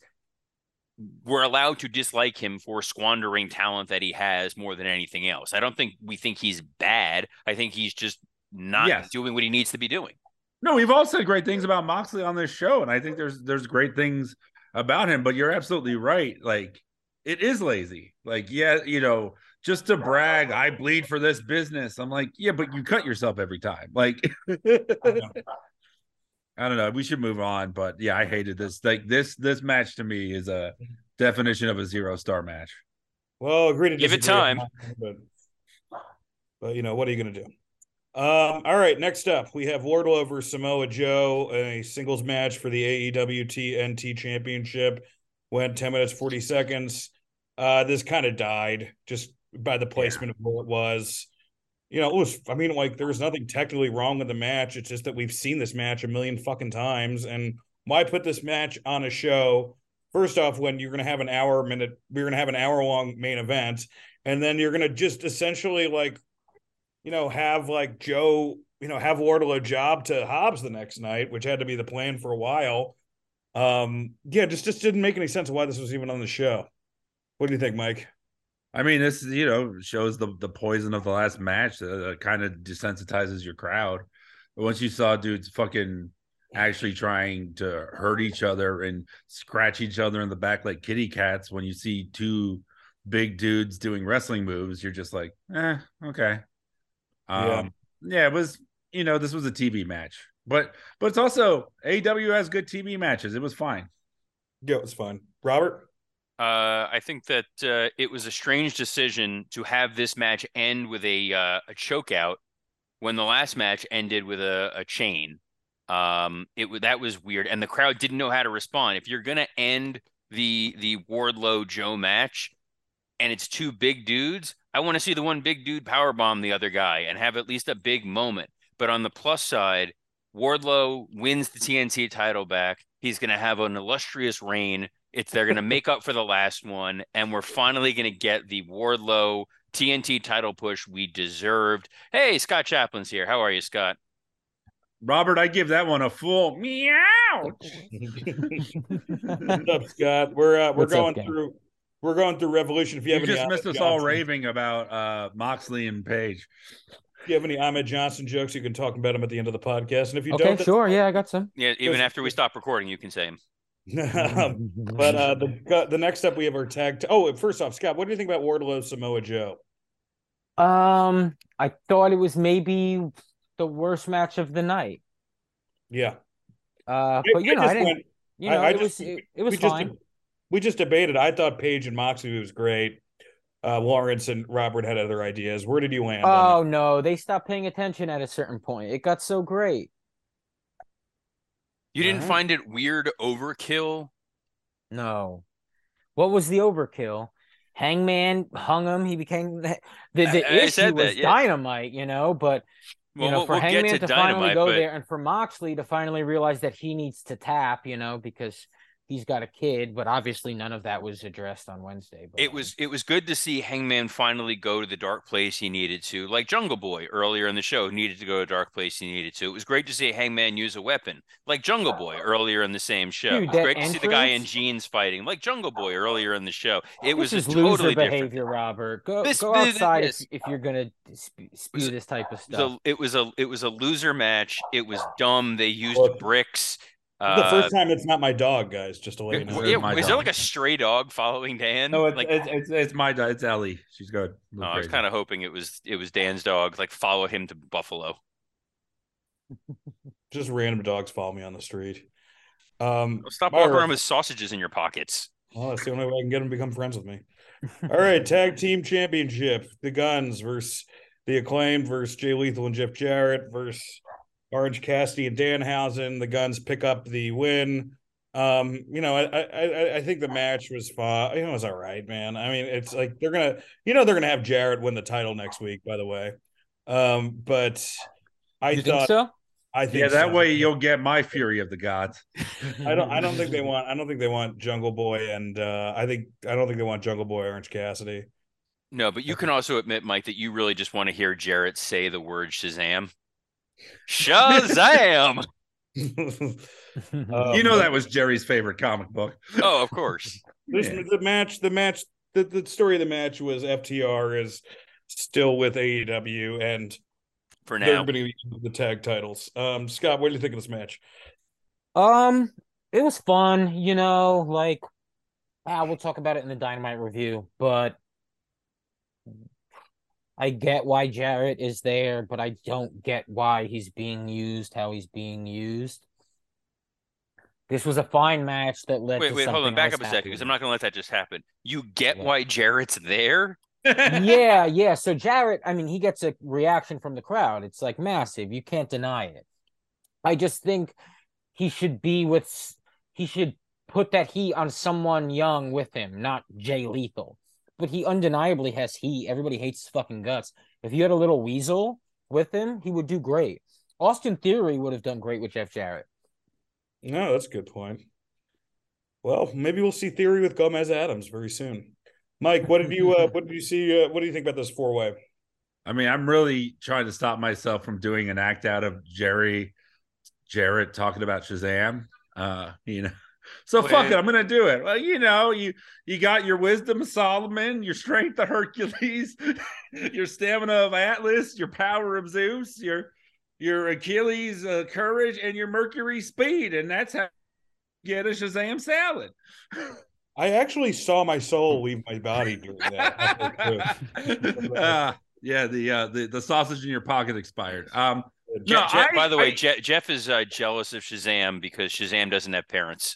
We're allowed to dislike him for squandering talent that he has more than anything else. I don't think we think he's bad. I think he's just not Yes. doing what he needs to be doing. No, we've all said great things about Moxley on this show, and I think there's there's great things about him. But you're absolutely right. Like it is lazy. Like yeah, you know, just to brag, I bleed for this business. I'm like, yeah, but you cut yourself every time. Like [laughs] I don't know. We should move on. But yeah, I hated this. Like this this match to me is a definition of a zero star match. Well, agree to Give it disagree time. But, but you know, what are you going to do? Um, all right, next up, we have Wardlow versus Samoa Joe, a singles match for the AEW TNT Championship. Went 10 minutes, 40 seconds. Uh, this kind of died just by the placement of where it was. You know, it was, I mean, like, there was nothing technically wrong with the match. It's just that we've seen this match a million fucking times. And why put this match on a show first off when you're going to have an hour minute you're going to have an hour long main event and then you're going to just essentially like you know have like joe you know have wardlow job to hobbs the next night which had to be the plan for a while um yeah just just didn't make any sense of why this was even on the show what do you think mike I mean, this you know shows the the poison of the last match. Uh, kind of desensitizes your crowd. But once you saw dudes fucking actually trying to hurt each other and scratch each other in the back like kitty cats, when you see two big dudes doing wrestling moves, you're just like, eh, okay. Yeah. Um, yeah, it was. You know, this was a TV match, but but it's also AW has good TV matches. It was fine. yeah it was fine. robert Uh, I think that uh, it was a strange decision to have this match end with a uh, a choke out when the last match ended with a, a chain. Um, it wa- that was weird, and the crowd didn't know how to respond. If you're gonna end the the Wardlow Joe match, and it's two big dudes, I want to see the one big dude powerbomb the other guy and have at least a big moment. But on the plus side, Wardlow wins the TNT title back. He's going to have an illustrious reign. It's they're going to make up for the last one, and we're finally going to get the Wardlow TNT title push we deserved. Hey, Scott Chaplin's here. How are you, Scott? Robert, I give that one a full meow. [laughs] What's up scott we're uh, we're What's going gang? through we're going through revolution if you You, have any just missed Ahmed us all raving about uh Moxley and Page. if you have any ahmed johnson jokes you can talk about them at the end of the podcast and if you okay, don't sure. Yeah, I got some. Yeah, even after we stop recording, you can say him. Um, [laughs] but uh, the the next up we have our tag. T- oh, first off, Scott, what do you think about Wardlow Samoa Joe? um, I thought it was maybe the worst match of the night. Yeah, Uh, I- but you I know, just I didn't. went- you know, I it just- was it, it was we just fine. We just debated. I thought Page and Moxley was great. Uh, Lawrence and Robert had other ideas. Where did you land? Oh on no, they stopped paying attention at a certain point. It got so great. You didn't Alright. find it weird overkill? No, what was the overkill? Hangman hung him. He became the the, the I- I issue said that, was yeah. dynamite. You know, but you Well, know, we'll, for we'll Hangman to to, finally go but there, and for Moxley to finally realize that he needs to tap, you know, because he's got a kid. But obviously, none of that was addressed on Wednesday. But it was it was good to see Hangman finally go to the dark place he needed to, like Jungle Boy earlier in the show needed to go to a dark place he needed to. It was great to see Hangman use a weapon, like Jungle Boy earlier in the same show. Dude, it was that great to see the guy in jeans fighting, like Jungle Boy earlier in the show. It this was a is totally loser different. behavior, Robert. Go This- go outside this- if, if you're gonna sp- spew this type of stuff. So it was a it was a loser match. It was dumb. They used Look, bricks. the Uh, first time it's not my dog, guys. Just to let you know. It- yeah, my is there like a stray dog following Dan? No, it's like, it's, it's it's my dog. It's Ellie. She's good. oh, I was kind of hoping it was it was Dan's dog. Like follow him to Buffalo. [laughs] Just random dogs follow me on the street. Um, Stop all walking right. around with sausages in your pockets. Well, that's the only way I can get them to become friends with me. [laughs] All right, tag team championship: the Gunns versus the Acclaimed versus Jay Lethal and Jeff Jarrett versus Orange Cassidy and Danhausen. The Gunns pick up the win. Um, you know, I I I- I think the match was fun. You know, it was all right, man. I mean, it's like they're gonna, you know, they're gonna have Jarrett win the title next week. By the way, um, but I you thought think so? I think Yeah, that so. way you'll get my fury of the gods. I don't. I don't think they want. I don't think they want Jungle Boy, and uh, I think I don't think they want Jungle Boy Orange Cassidy. No, but you can also admit, Mike, that you really just want to hear Jarrett say the word Shazam. Shazam! [laughs] Um, you know that was Jerry's favorite comic book. oh, of course. [laughs] This Yeah. the match, the match, the, the story of the match was FTR is still with AEW and For they're now, going to be the tag titles. Um, Scott, what do you think of this match? Um, it was fun, you know, like ah, we'll talk about it in the Dynamite review, but I get why Jarrett is there, but I don't get why he's being used how he's being used. This was a fine match that led wait, to wait, hold on. Back up a second because I'm not going to let that just happen. You get Yeah. why Jarrett's there? [laughs] yeah, yeah. So Jarrett, I mean, he gets a reaction from the crowd. It's like massive. You can't deny it. I just think he should be with he should put that heat on someone young with him, not Jay Lethal. But he undeniably has heat. Everybody hates his fucking guts. If you had a little weasel with him, he would do great. Austin Theory would have done great with Jeff Jarrett. No, that's a good point. Well, maybe we'll see Theory with Gomez Addams very soon. Mike, what did you uh, [laughs] what did you see? Uh, what do you think about this four way? I mean, I'm really trying to stop myself from doing an act out of Jerry Jarrett talking about Shazam. Uh, you know. So fuck it, I'm gonna do it. Well, you know, you you got your wisdom of Solomon, your strength of Hercules, [laughs] your stamina of Atlas, your power of Zeus, your your Achilles uh, courage, and your Mercury speed, and that's how you get a Shazam salad. [laughs] I actually saw my soul leave my body during that. [laughs] uh, yeah, the uh, the the sausage in your pocket expired. Um, Je- No, Je- I- by the way, Je- Jeff is uh, jealous of Shazam because Shazam doesn't have parents.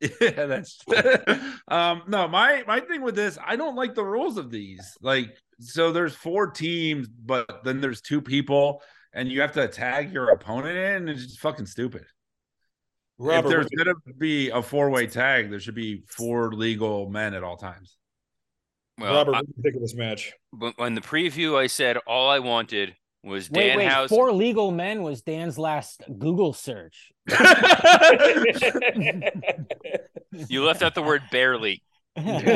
[laughs] Yeah, that's [laughs] um no, my my thing with this, I don't like the rules of these. Like so there's four teams, but then there's two people and you have to tag your opponent in it's just fucking stupid. Robert, if there's what do you- gonna be a four-way tag, there should be four legal men at all times. Well, Robert, I- what do you think of this match? when when the preview, I said all I wanted was Dan wait. House. Four legal men was Dan's last Google search. [laughs] [laughs] You left out the word barely. [laughs] All All That's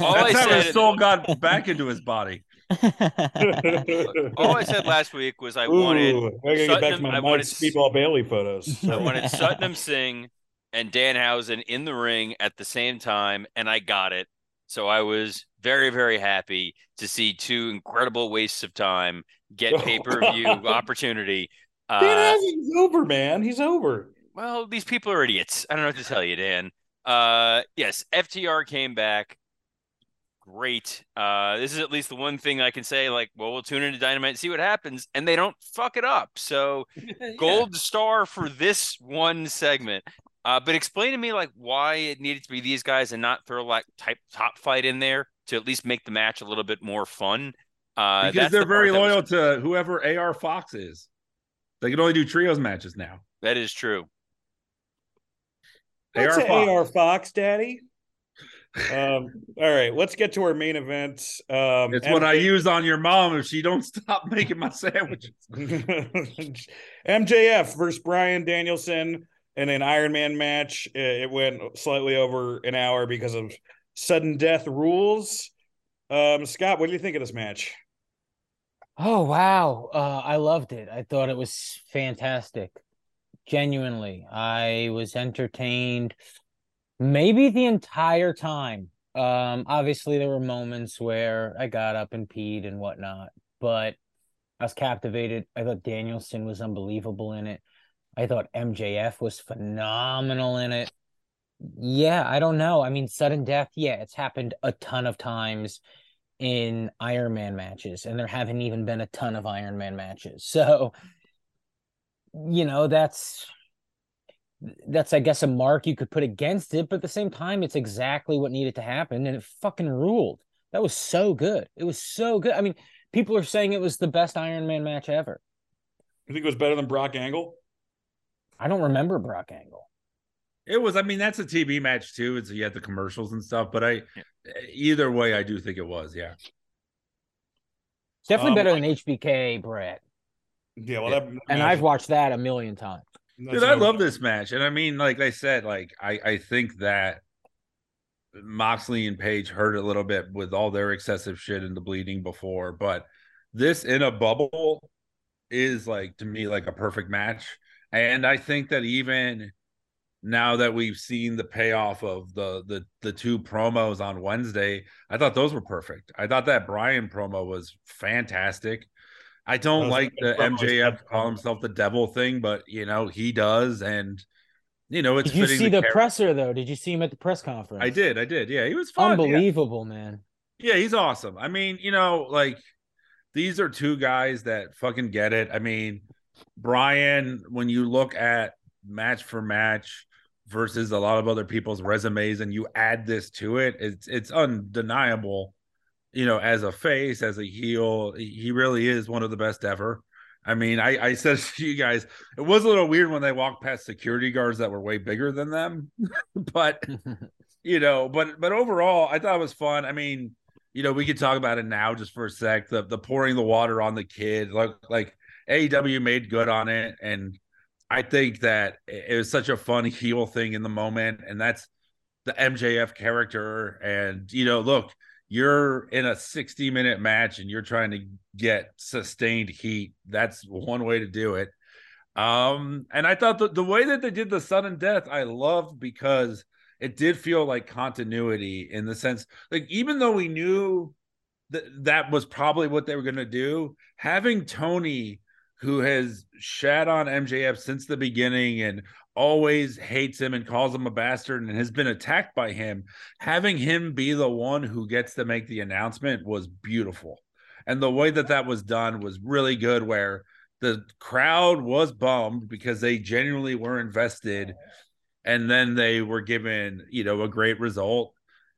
I how said- his soul got back into his body. All I said last week was I Ooh, wanted I gotta get back to my I wanted- Speedball Bailey photos. I wanted Satnam Singh and Danhausen in the ring at the same time, and I got it. So I was very, very happy to see two incredible wastes of time get [laughs] pay per view [laughs] opportunity. Dan Uh, Housen's over, man. He's over. well, these people are idiots. I don't know what to tell you, Dan. Uh, yes, FTR came back. Great. Uh, this is at least the one thing I can say. Like, well, we'll tune into Dynamite and see what happens, and they don't fuck it up. So, [laughs] gold star for this one segment. Uh, but explain to me like why it needed to be these guys and not throw like type Top Flight in there to at least make the match a little bit more fun. Uh, because that's they're the very that was- loyal to whoever AR Fox is. They can only do trios matches now. that is true. That's AR an Fox. AR Fox, Daddy. Um, all right, let's get to our main event. Um, It's what I use on your mom if she don't [laughs] stop making my sandwiches. [laughs] MJF versus Brian Danielson in an Iron Man match. Uh, It went slightly over an hour because of sudden death rules. Um, Scott, what do you think of this match? Oh wow. Uh I loved it. I thought it was fantastic. Genuinely. I was entertained maybe the entire time. Um obviously there were moments where I got up and peed and whatnot, but I was captivated. I thought Danielson was unbelievable in it. I thought MJF was phenomenal in it. Yeah, I don't know. I mean, sudden death, yeah, it's happened a ton of times in Iron Man matches, and there haven't even been a ton of Iron Man matches. [laughs] So, you know, that's that's I guess a mark you could put against it, but at the same time, it's exactly what needed to happen, and it fucking ruled. That was so good. It was so good. I mean, people are saying it was the best Iron Man match ever. You think it was better than Brock Angle? I don't remember Brock Angle. It was, I mean, that's a TV match too. It's you had the commercials and stuff, but I either way, I do think it was, yeah. Definitely Um, better than HBK Brett. Yeah, well, that And match- I've watched that a million times. that's Dude, I love this match. And I mean, like I said, like I, I think that Moxley and Page hurt a little bit with all their excessive shit and the bleeding before, but this in a bubble is like to me like a perfect match. And I think that even now that we've seen the payoff of the the the two promos on Wednesday, I thought those were perfect. I thought that Brian promo was fantastic. I don't like the MJF call himself the devil thing, but you know he does, and you know it's. Did you see the, the presser though? Did you see him at the press conference? I did. I did. Yeah, he was fun. Unbelievable, yeah. man. Yeah, he's awesome. I mean, you know, like these are two guys that fucking get it. I mean, Brian, when you look at match for match versus a lot of other people's resumes, and you add this to it, it's it's undeniable you know, as a face, as a heel, he really is one of the best ever. I mean, I, I said [laughs] to you guys, it was a little weird when they walked past security guards that were way bigger than them, [laughs] but [laughs] you know, but but overall, I thought it was fun. I mean, you know, we could talk about it now just for a sec. The the pouring the water on the kid, like like AEW made good on it, and I think that it was such a fun heel thing in the moment, and that's the MJF character. And you know, look, you're in a 60 minute match and you're trying to get sustained heat that's one way to do it um and i thought the, the way that they did the sudden death i loved because it did feel like continuity in the sense like even though we knew that that was probably what they were going to do having tony who has shat on mjf since the beginning and always hates him and calls him a bastard and has been attacked by him, having him be the one who gets to make the announcement was beautiful. And the way that that was done was really good, where the crowd was bummed because they genuinely were invested and then they were given, you know, a great result.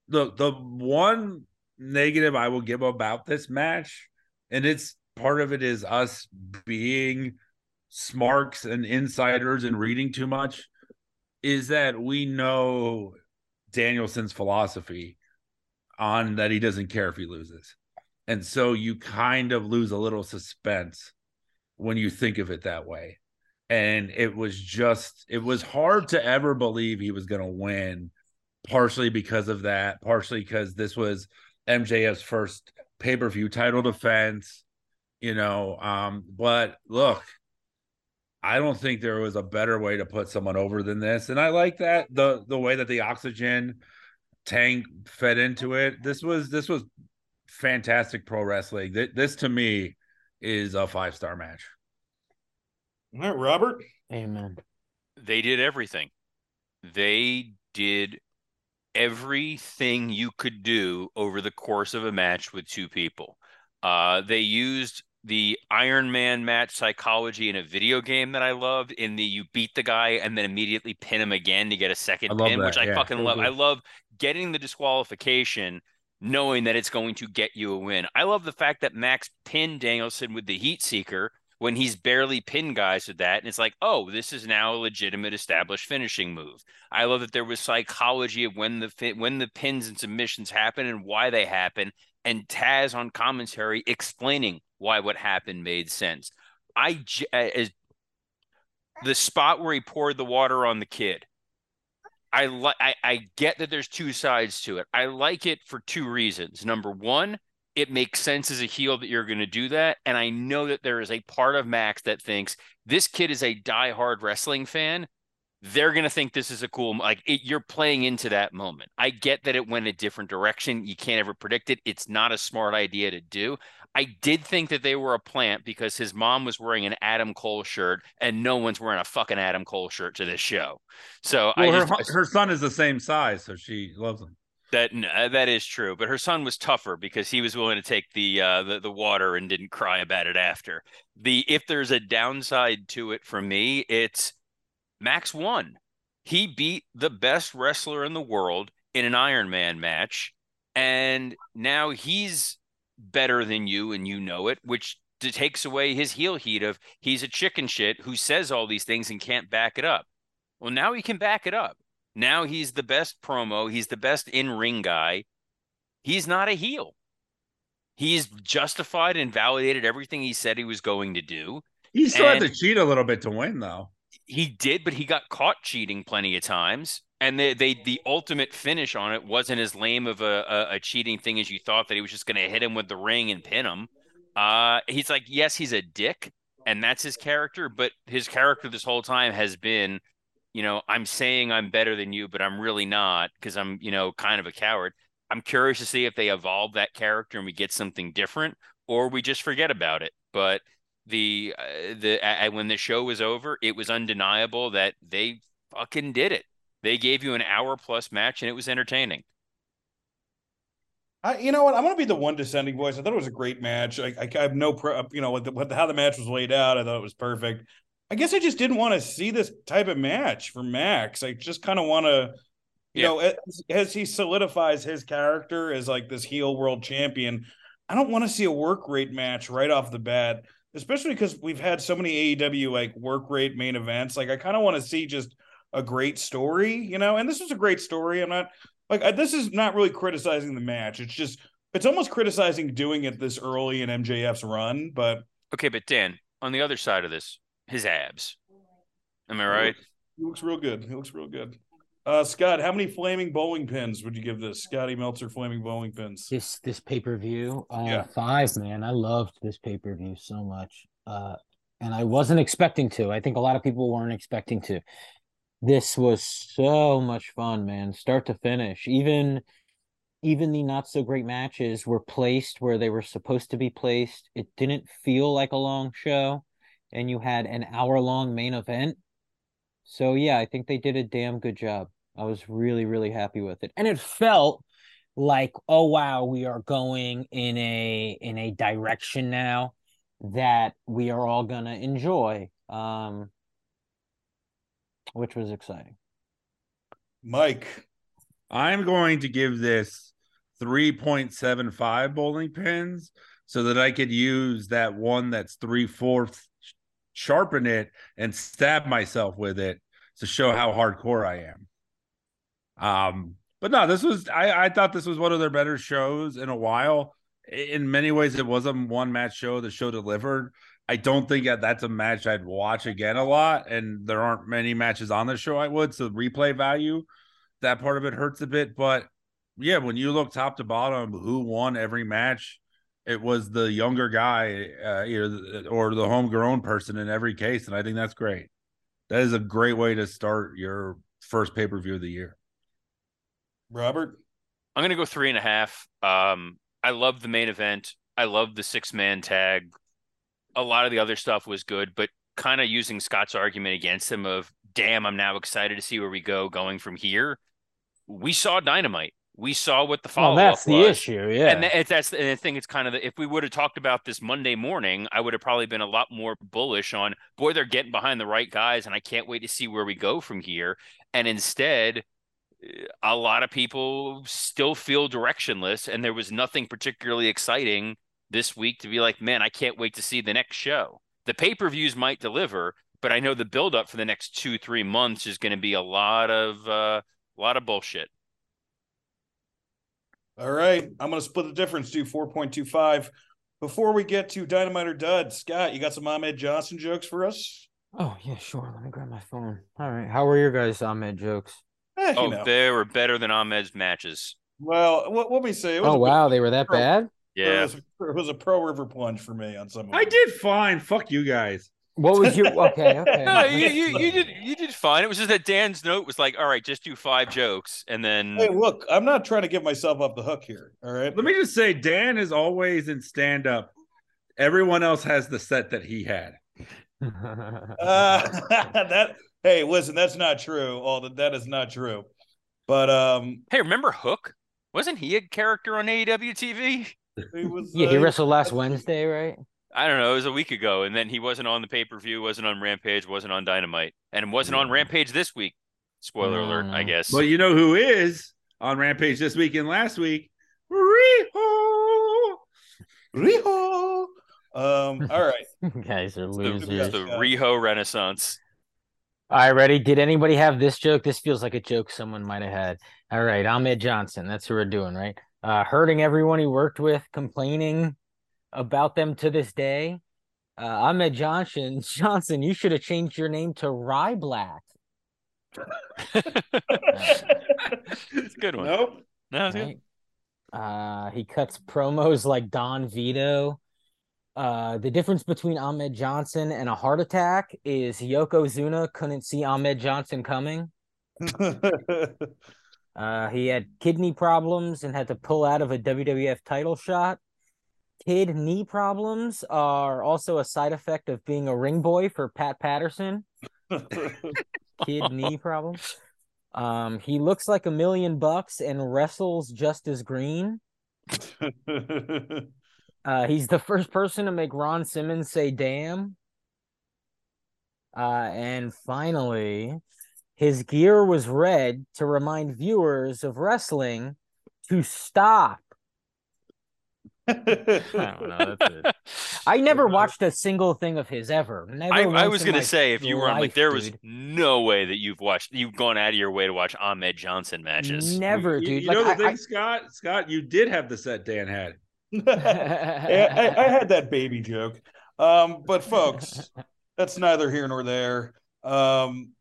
The the one negative I will give about this match, and it's part of it is us being smarks and insiders and reading too much is that we know Danielson's philosophy on that he doesn't care if he loses. And so you kind of lose a little suspense when you think of it that way. And it was just, it was hard to ever believe he was going to win, partially because of that, partially because this was MJF's first pay per view title defense, you know. Um, but look, I don't think there was a better way to put someone over than this. And I like that the the way that the oxygen tank fed into it. This was this was fantastic pro wrestling. This, this to me is a five star match. All right, Robert. Amen. They did everything. They did everything you could do over the course of a match with two people. Uh, they used the Iron Man match psychology in a video game that I loved. In the you beat the guy and then immediately pin him again to get a second pin, that, which I yeah. fucking love. I love getting the disqualification, knowing that it's going to get you a win. I love the fact that Max pinned Danielson with the Heat Seeker when he's barely pinned guys with that. And it's like, oh, this is now a legitimate established finishing move. I love that there was psychology of when the when the pins and submissions happen and why they happen, and Taz on commentary explaining why what happened made sense. I as uh, the spot where he poured the water on the kid. I like I, I get that there's two sides to it. I like it for two reasons. Number one, it makes sense as a heel that you're going to do that. And I know that there is a part of Max that thinks this kid is a die-hard wrestling fan. They're going to think this is a cool, like it, you're playing into that moment. I get that it went a different direction. You can't ever predict it. It's not a smart idea to do. I did think that they were a plant because his mom was wearing an Adam Cole shirt and no one's wearing a fucking Adam Cole shirt to this show. So well, I her, just, her son is the same size, so she loves him. That uh, that is true, but her son was tougher because he was willing to take the uh, the, the water and didn't cry about it after. The if there's a downside to it for me, it's Max won. He beat the best wrestler in the world in an Iron Man match, and now he's better than you and you know it, which takes away his heel heat of he's a chicken shit who says all these things and can't back it up. Well, now he can back it up. Now he's the best promo, he's the best in ring guy. He's not a heel. He's justified and validated everything he said he was going to do. He still and had to cheat a little bit to win, though. He did, but he got caught cheating plenty of times and they, they the ultimate finish on it wasn't as lame of a, a, a cheating thing as you thought that he was just going to hit him with the ring and pin him. Uh, he's like, yes, he's a dick, and that's his character. But his character this whole time has been, you know, I'm saying I'm better than you, but I'm really not because I'm, you know, kind of a coward. I'm curious to see if they evolve that character and we get something different, or we just forget about it. But the uh, the uh, when the show was over, it was undeniable that they fucking did it. They gave you an hour plus match and it was entertaining. I, you know what? I'm going to be the one dissenting voice. I thought it was a great match. I, I, I have no, pro, you know, what, the, the, how the match was laid out. I thought it was perfect. I guess I just didn't want to see this type of match for Max. I just kind of want to, you yeah. know, as, as, he solidifies his character as like this heel world champion, I don't want to see a work rate match right off the bat, especially because we've had so many AEW like work rate main events. Like I kind of want to see just a great story, you know. And this was a great story. I'm not like I, this is not really criticizing the match. It's just it's almost criticizing doing it this early in MJF's run. But okay, but Dan, on the other side of this, his abs. Am I right? He looks real good. He looks real good. Uh, Scott, how many flaming bowling pins would you give this? Scotty Meltzer flaming bowling pins. This this pay per view, uh, yeah. five man. I loved this pay per view so much, uh, and I wasn't expecting to. I think a lot of people weren't expecting to. This was so much fun, man, start to finish. Even even the not so great matches were placed where they were supposed to be placed. It didn't feel like a long show, and you had an hour long main event. So yeah, I think they did a damn good job. I was really really happy with it, and it felt like oh wow, we are going in a in a direction now that we are all gonna enjoy. Um, which was exciting. Mike, I'm going to give this 3.75 bowling pins so that I could use that one that's three fourths, sharpen it, and stab myself with it to show how hardcore I am. Um, but no, this was I, I thought this was one of their better shows in a while. In many ways, it was a one match show. The show delivered. I don't think that that's a match I'd watch again a lot, and there aren't many matches on the show I would. So replay value, that part of it hurts a bit. But yeah, when you look top to bottom, who won every match? It was the younger guy, uh, either or the homegrown person in every case, and I think that's great. That is a great way to start your first pay per view of the year. Robert, I'm gonna go three and a half. Um, I love the main event. I love the six man tag a lot of the other stuff was good, but kind of using Scott's argument against him of, damn, I'm now excited to see where we go going from here. We saw Dynamite. We saw what the follow up well, that's the issue, yeah. And th- that's the, thing. It's kind of the, if we would have talked about this Monday morning, I would have probably been a lot more bullish on. Boy, they're getting behind the right guys, and I can't wait to see where we go from here. And instead, a lot of people still feel directionless, and there was nothing particularly exciting this week to be like, man, I can't wait to see the next show. The pay per views might deliver, but I know the build up for the next two three months is going to be a lot of uh, a lot of bullshit. All right, I'm going to split the difference to 4.25. Before we get to Dynamite or Dud, Scott, you got some Ahmed Johnson jokes for us? Oh yeah, sure. Let me grab my phone. All right, how were your guys' Ahmed jokes? Eh, oh, know. they were better than Ahmed's matches. Well, what let me say. oh wow, they were that bad. Yeah, it was, it was, a Pearl River Plunge for me on some. I did fine. Fuck you guys. What was your [laughs] okay? Okay. no, you, you, you did you did fine. It was just that Dan's note was like, all right, just do five jokes, and then. Hey, look, I'm not trying to get myself off the hook here. All right. Let me just say, Dan is always in stand up. Everyone else has the set that he had. [laughs] uh, [laughs] that hey, listen, that's not true. All that that is not true. But um, hey, remember Hook? Wasn't he a character on AEW TV? He was, yeah, uh, he wrestled last Wednesday, right? I don't know. It was a week ago, and then he wasn't on the pay per view, wasn't on Rampage, wasn't on Dynamite, and wasn't on Rampage this week. Spoiler alert, I guess. Well, you know who is on Rampage this week and last week? Riho. Riho. Um. All right, [laughs] guys are losers. The, the Riho Renaissance. All right, ready? Did anybody have this joke? This feels like a joke someone might have had. All right, Ahmed Johnson. That's who we're doing, right? uh, hurting everyone he worked with, complaining about them to this day. Uh, Ahmed Johnson, [laughs] Johnson, you should have changed your name to Rye Black. [laughs] it's a good one. Nope. No, right? Uh, he cuts promos like Don Vito. Uh, the difference between Ahmed Johnson and a heart attack is Yokozuna couldn't see Ahmed Johnson coming. [laughs] uh, he had kidney problems and had to pull out of a WWF title shot. Kid knee problems are also a side effect of being a ring boy for Pat Patterson. [laughs] Kid knee problems. Um, he looks like a million bucks and wrestles just as green. [laughs] Uh, he's the first person to make Ron Simmons say damn. Uh, and finally, his gear was red to remind viewers of wrestling to stop. [laughs] I don't know. That's it. I never watched a single thing of his ever. Never I, I was gonna say if you were on, like life, there was no way that you've watched you've gone out of your way to watch Ahmed Johnson matches. Never, You- dude. You, like know the I, thing, I- Scott? Scott, you did have the set Dan had. [laughs] I, I, had that baby joke. Um, but folks, that's neither here nor there. Um,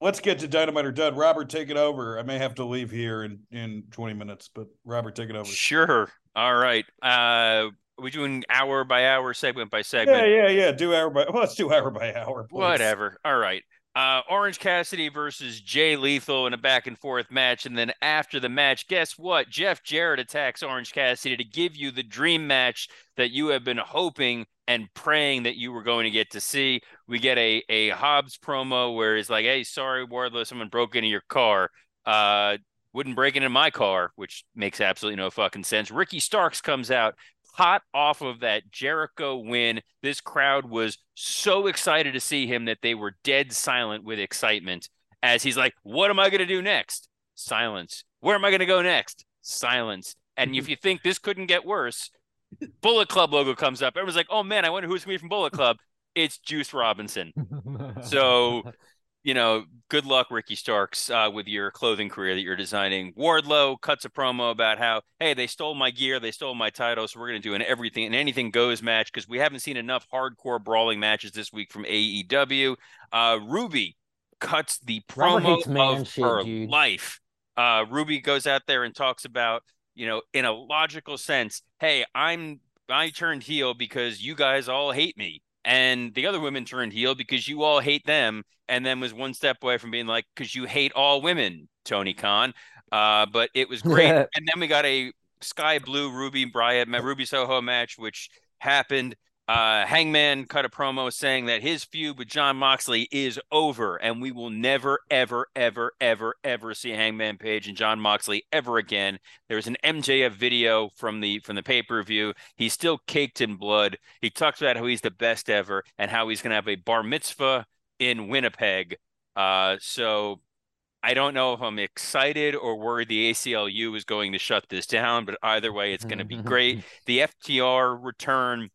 let's get to Dynamite or Dud. Robert, take it over. I may have to leave here in, in 20 minutes, but Robert, take it over. Sure. All right. Uh, are we doing hour by hour, segment by segment? Yeah, yeah, yeah. Do hour by well, let's do hour by hour. Please. Whatever. All right. Uh, Orange Cassidy versus Jay Lethal in a back and forth match. And then after the match, guess what? Jeff Jarrett attacks Orange Cassidy to give you the dream match that you have been hoping and praying that you were going to get to see. We get a, a Hobbs promo where he's like, hey, sorry, Wardlow, someone broke into your car. Uh, wouldn't break into my car, which makes absolutely no fucking sense. Ricky Starks comes out hot off of that Jericho win. This crowd was so excited to see him that they were dead silent with excitement as he's like, What am I going to do next? Silence. Where am I going to go next? Silence. And if you think this couldn't get worse, Bullet Club logo comes up. Everyone's like, Oh man, I wonder who's going to be from Bullet Club. It's Juice Robinson. [laughs] So, you know, good luck, Ricky Starks, uh, with your clothing career that you're designing. Wardlow cuts a promo about how, hey, they stole my gear, they stole my title, so we're going to do an everything and anything goes match because we haven't seen enough hardcore brawling matches this week from AEW. Uh, Ruby cuts the promo of shit, her dude. life. Uh, Ruby goes out there and talks about, you know, in a logical sense, hey, I'm I turned heel because you guys all hate me. And the other women turned heel because you all hate them. And then was one step away from being like, because you hate all women, Tony Khan. Uh, but it was great. [laughs] and then we got a Skye Blue Ruby Bryant, Ruby Soho match, which happened. Uh, Hangman cut a promo saying that his feud with Jon Moxley is over, and we will never, ever, ever, ever, ever see Hangman Page and Jon Moxley ever again. There was an MJF video from the from the pay per view. He's still caked in blood. He talks about how he's the best ever and how he's going to have a bar mitzvah in Winnipeg. Uh, so I don't know if I'm excited or worried the ACLU is going to shut this down, but either way, it's going to be great. [laughs] The FTR return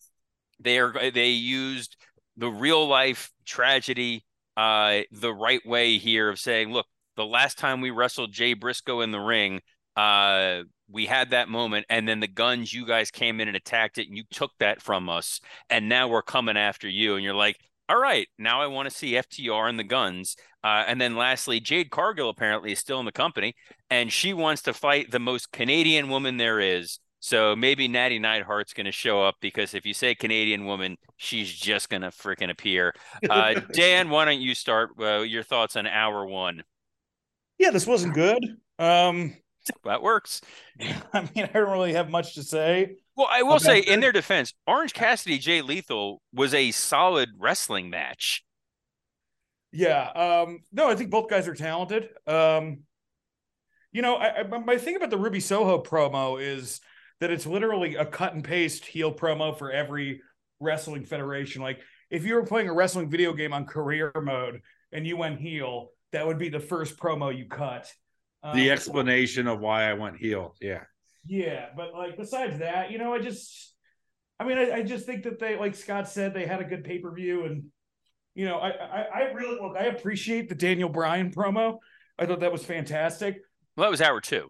they are they used the real life tragedy uh the right way here of saying look the last time we wrestled jay briscoe in the ring uh we had that moment and then the Gunns you guys came in and attacked it and you took that from us and now we're coming after you. And you're like all right now i want to see ftr and the Gunns. Uh, and then lastly jade cargill apparently is still in the company and she wants to fight the most canadian woman there is so maybe Natty Neidhart's going to show up because if you say Canadian woman, she's just going to freaking appear. Uh, [laughs] Dan, why don't you start uh, your thoughts on hour one? Yeah, this wasn't good. Um, [laughs] That works. [laughs] I mean, I don't really have much to say. Well, I will say, in their defense, Orange Cassidy Jay Lethal was a solid wrestling match. Yeah. Um, no, I think both guys are talented. Um, you know, I, I, my thing about the Ruby Soho promo is that it's literally a cut and paste heel promo for every wrestling federation. Like, if you were playing a wrestling video game on career mode and you went heel, that would be the first promo you cut. Um, The explanation of why I went heel. Yeah. Yeah, but like besides that, you know, I just, I mean, I, I just think that they, like Scott said, they had a good pay per view, and you know, I, I, I really look, I appreciate the Daniel Bryan promo. I thought that was fantastic. Well, that was hour two.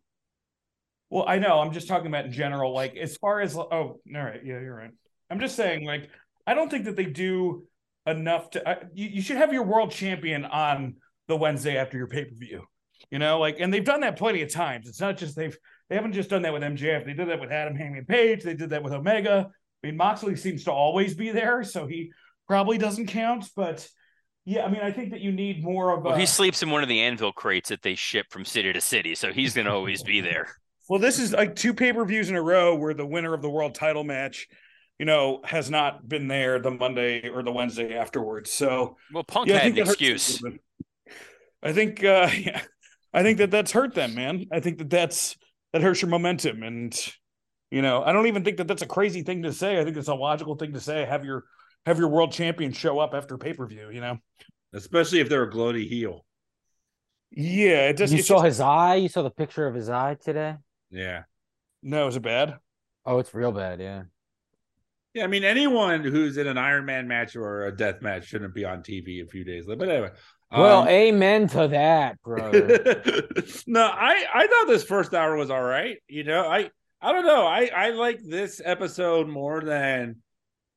Well, I know, I'm just talking about in general, like as far as, oh, all right, yeah, you're right. I'm just saying, like, I don't think that they do enough to. I, you, you should have your world champion on the Wednesday after your pay per view. You know, like, and they've done that plenty of times. It's not just they've they haven't just done that with MJF. They did that with Adam Hangman Page. They did that with Omega. I mean, Moxley seems to always be there, so he probably doesn't count. But yeah, I mean, I think that you need more of. Well, he sleeps in one of the anvil crates that they ship from city to city, so he's going to always be there. Well, this is like two pay per views in a row where the winner of the world title match, you know, has not been there the Monday or the Wednesday afterwards. So, well, Punk yeah, had an excuse. a little bit. I think, uh, [laughs] yeah, I think that that's hurt them, man. I think that that's that hurts your momentum, and you know, I don't even think that that's a crazy thing to say. I think it's a logical thing to say. Have your have your world champion show up after pay per view. You know, especially if they're a gloaty heel. yeah, it just you it's saw just- his eye. You saw the picture of his eye today. Yeah. no, is it bad? Oh, it's real bad. Yeah. Yeah, I mean, anyone who's in an Iron Man match or a death match shouldn't be on TV a few days later. But anyway, Well, um, amen to that, bro. [laughs] no, I I thought this first hour was all right. You know, I I don't know. I I like this episode more than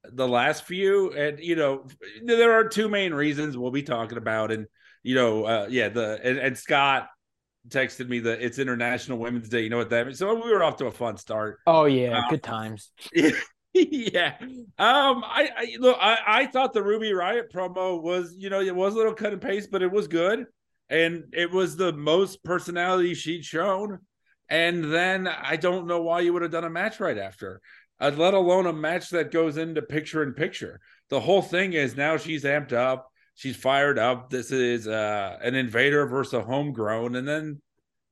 the last few, and you know, there are two main reasons we'll be talking about, and you know, uh, yeah, the and, and Scott texted me that it's International Women's Day. You know what that means? So we were off to a fun start. oh yeah, Uh, good times. [laughs] yeah. Um, I, I look, I, I thought the Ruby Riot promo was, you know, it was a little cut and paste, but it was good. And it was the most personality she'd shown. And then I don't know why you would have done a match right after, uh, let alone a match that goes into picture in picture. The whole thing is now she's amped up, she's fired up. This is uh, an invader versus a homegrown, and then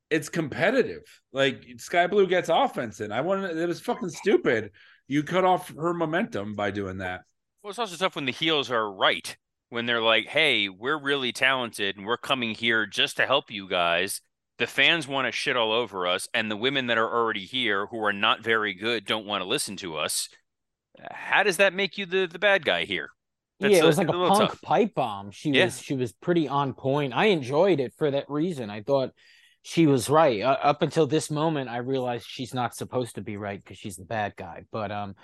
it's competitive. Like Skye Blue gets offense in. I wanted it was fucking stupid. You cut off her momentum by doing that. Well, it's also tough when the heels are right. When they're like, "Hey, we're really talented, and we're coming here just to help you guys." The fans want to shit all over us, and the women that are already here, who are not very good, don't want to listen to us. How does that make you the the bad guy here? That's yeah, it a- was like a, a punk tough. pipe bomb. She Yeah. was she was pretty on point. I enjoyed it for that reason. I thought she was right. Uh, up until this moment, I realized she's not supposed to be right because she's the bad guy. But um,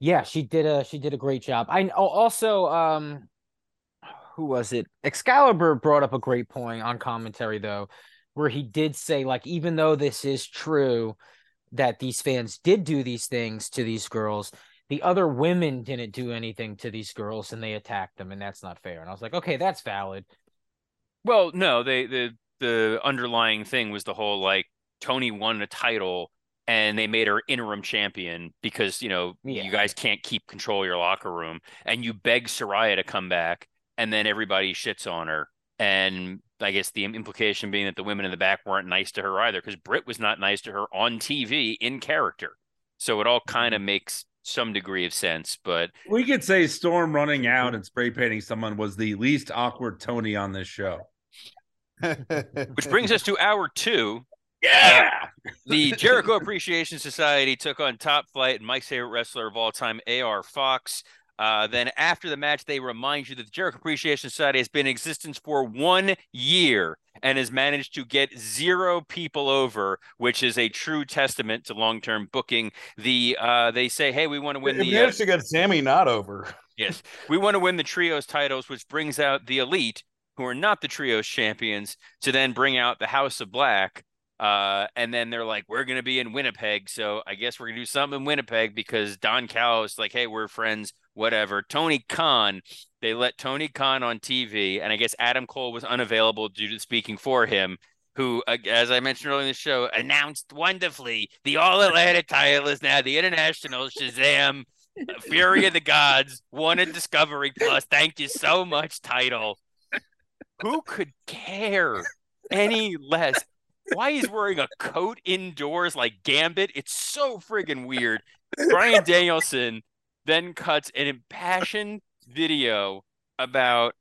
yeah, she did a she did a great job. I also um, who was it? Excalibur brought up a great point on commentary though, where he did say like even though this is true that these fans did do these things to these girls the other women didn't do anything to these girls and they attacked them and that's not fair and i was like okay that's valid Well, no, they the the underlying thing was the whole like Toni won a title and they made her interim champion because you know Yeah. you guys can't keep control of your locker room and you beg Saraya to come back and then everybody shits on her and I guess the implication being that the women in the back weren't nice to her either because Britt was not nice to her on TV in character. So it all kind of mm-hmm. makes some degree of sense, but We could say Storm running out and spray painting someone was the least awkward Tony on this show. [laughs] which brings us to hour two. Yeah. Uh, the Jericho Appreciation Society took on Top Flight and Mike's favorite wrestler of all time, AR Fox. Uh, then after the match, they remind you that the Jericho Appreciation Society has been in existence for one year and has managed to get zero people over, which is a true testament to long-term booking. The uh, they say, "Hey, we want to win They the uh, managed to get Sammy not over. Yes, we want to win the trios titles, which brings out the elite, who are not the trios champions, to then bring out the House of Black. Uh, and then they're like, we're gonna be in Winnipeg, so I guess we're gonna do something in Winnipeg because Don Callis like, hey, we're friends, whatever. Tony Khan, they let Tony Khan on TV, and I guess Adam Cole was unavailable due to speaking for him. Who, as I mentioned earlier in the show, announced wonderfully the All Atlantic title is now the International Shazam [laughs] Fury of the Gods one a Discovery Plus. Thank you so much, title. Who could care any less? Why he's wearing a coat indoors like Gambit? It's so friggin' weird. Brian Danielson then cuts an impassioned video about